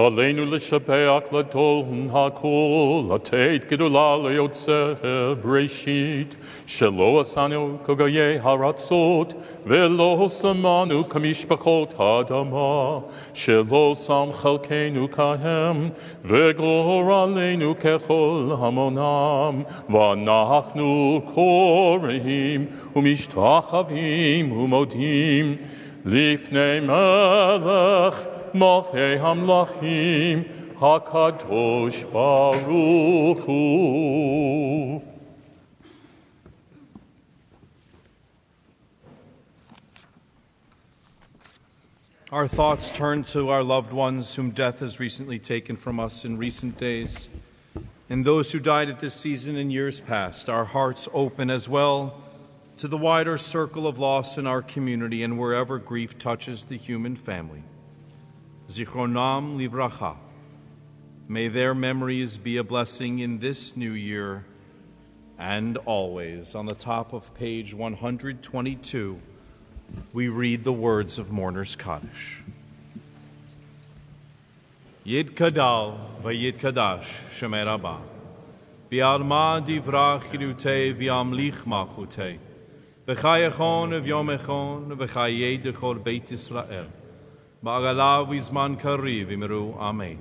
עלינו לשבח לדון הכל, לתת גדולה ליוצר בראשית, שלא עשנו כגויי הרצות, ולא שמנו כמשפחות האדמה, שלא שם חלקנו כהם, וגורלנו ככל המונם, ואנחנו קוראים ומשתחווים ומודים לפני מלך מלכי המלכים, הקדוש ברוך הוא. Our thoughts turn to our loved ones whom death has recently taken from us in recent days, and those who died at this season in years past. Our hearts open as well to the wider circle of loss in our community and wherever grief touches the human family. Zichronam Livracha. May their memories be a blessing in this new year and always. On the top of page 122, we read the words of Mourner's Kaddish. Yid Kadal v'Yid Kadash Shemer Abba. Bi'alma divrach chirute v'yamlich machute. V'chayachon v'yomechon v'chayei dechol Beit. Ba'agalav v'zman kariv imru Amen.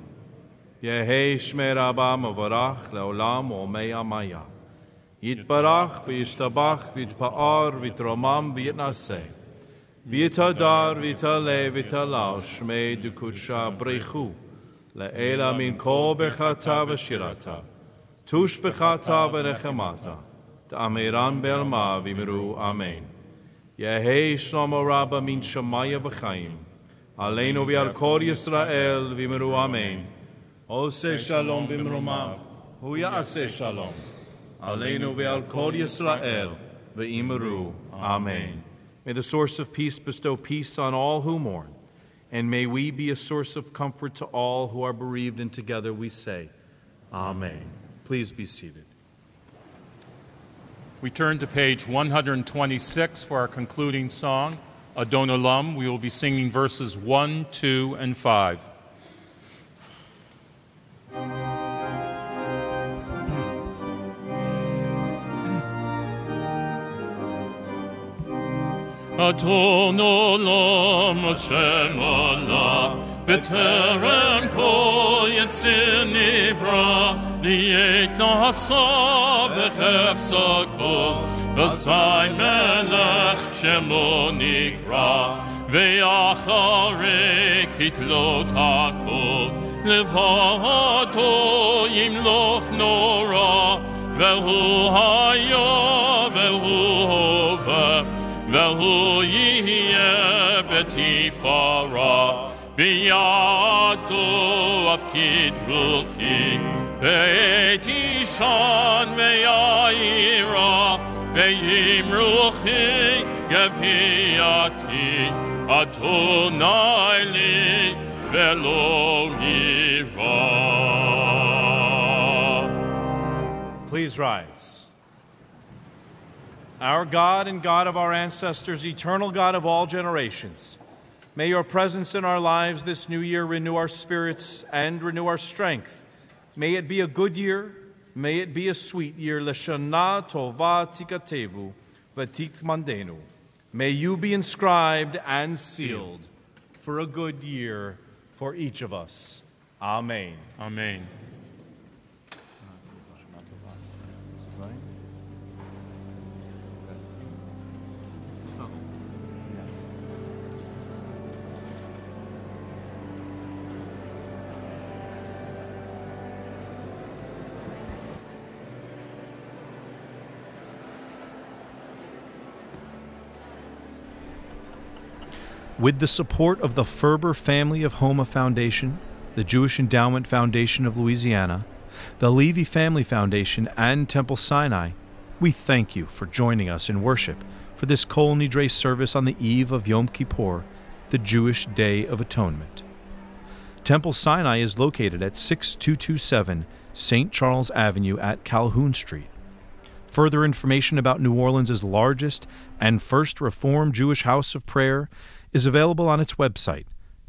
Yehei Shmer Abba mavarach le'olam omei amaya. Yitbarach v'yishtabach v'yitpa'ar v'yitromam v'yitnaseh. Vita dar, vita le, vita lao, shmei du kudsha brechu. Le'ela min kol berchata v'shirata. Tush bechata v'nechemata. Ta'amiran be'alma v'imiru amen. Yehi shlomo rabba min shamaya v'chaim. V'al kol Yisrael v'imiru amen. Ose shalom b'mromav. Hu ya'aseh shalom. Aleinu v'al kol Yisrael v'imiru amen. May the source of peace bestow peace on all who mourn, and may we be a source of comfort to all who are bereaved, and together we say, Amen. Please be seated. We turn to page 126 for our concluding song, Adonolam. We will be singing verses 1, 2, and 5. אתון עולם השם עלה, בטרם כל יציר נברא, נהיית נעשה וחפצה כל, Asai melech shemo nikra Ve'acharei kitlot hakol Levato yimloch nora Vehu haya vehu hova Vehu yihye betifara Biyato avkid ruchi Beit ishan ve'ayirah וימרוכי גבייתי, אדוני לי ולא יירא. Please rise. Our God and God of our ancestors, eternal God of all generations, may your presence in our lives this new year renew our spirits and renew our strength. May it be a good year. May it be a sweet year. Lashana tova tikatevu vatik mandenu. May you be inscribed and sealed for a good year for each of us. Amen. Amen. With the support of the Ferber Family of Houma Foundation, the Jewish Endowment Foundation of Louisiana, the Levy Family Foundation, and Temple Sinai, we thank you for joining us in worship for this Kol Nidre service on the eve of Yom Kippur, the Jewish Day of Atonement. Temple Sinai is located at 6227 St. Charles Avenue at Calhoun Street. Further information about New Orleans' largest and first Reformed Jewish house of prayer is available on its website,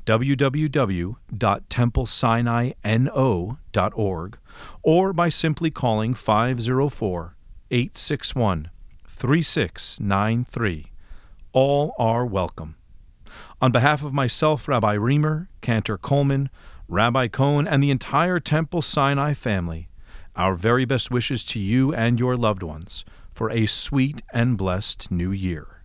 www.templesinai.no.org, or by simply calling 504 861 3693. All are welcome. On behalf of myself, Rabbi Reamer, Cantor Coleman, Rabbi Cohn, and the entire Temple Sinai family, our very best wishes to you and your loved ones for a sweet and blessed new year.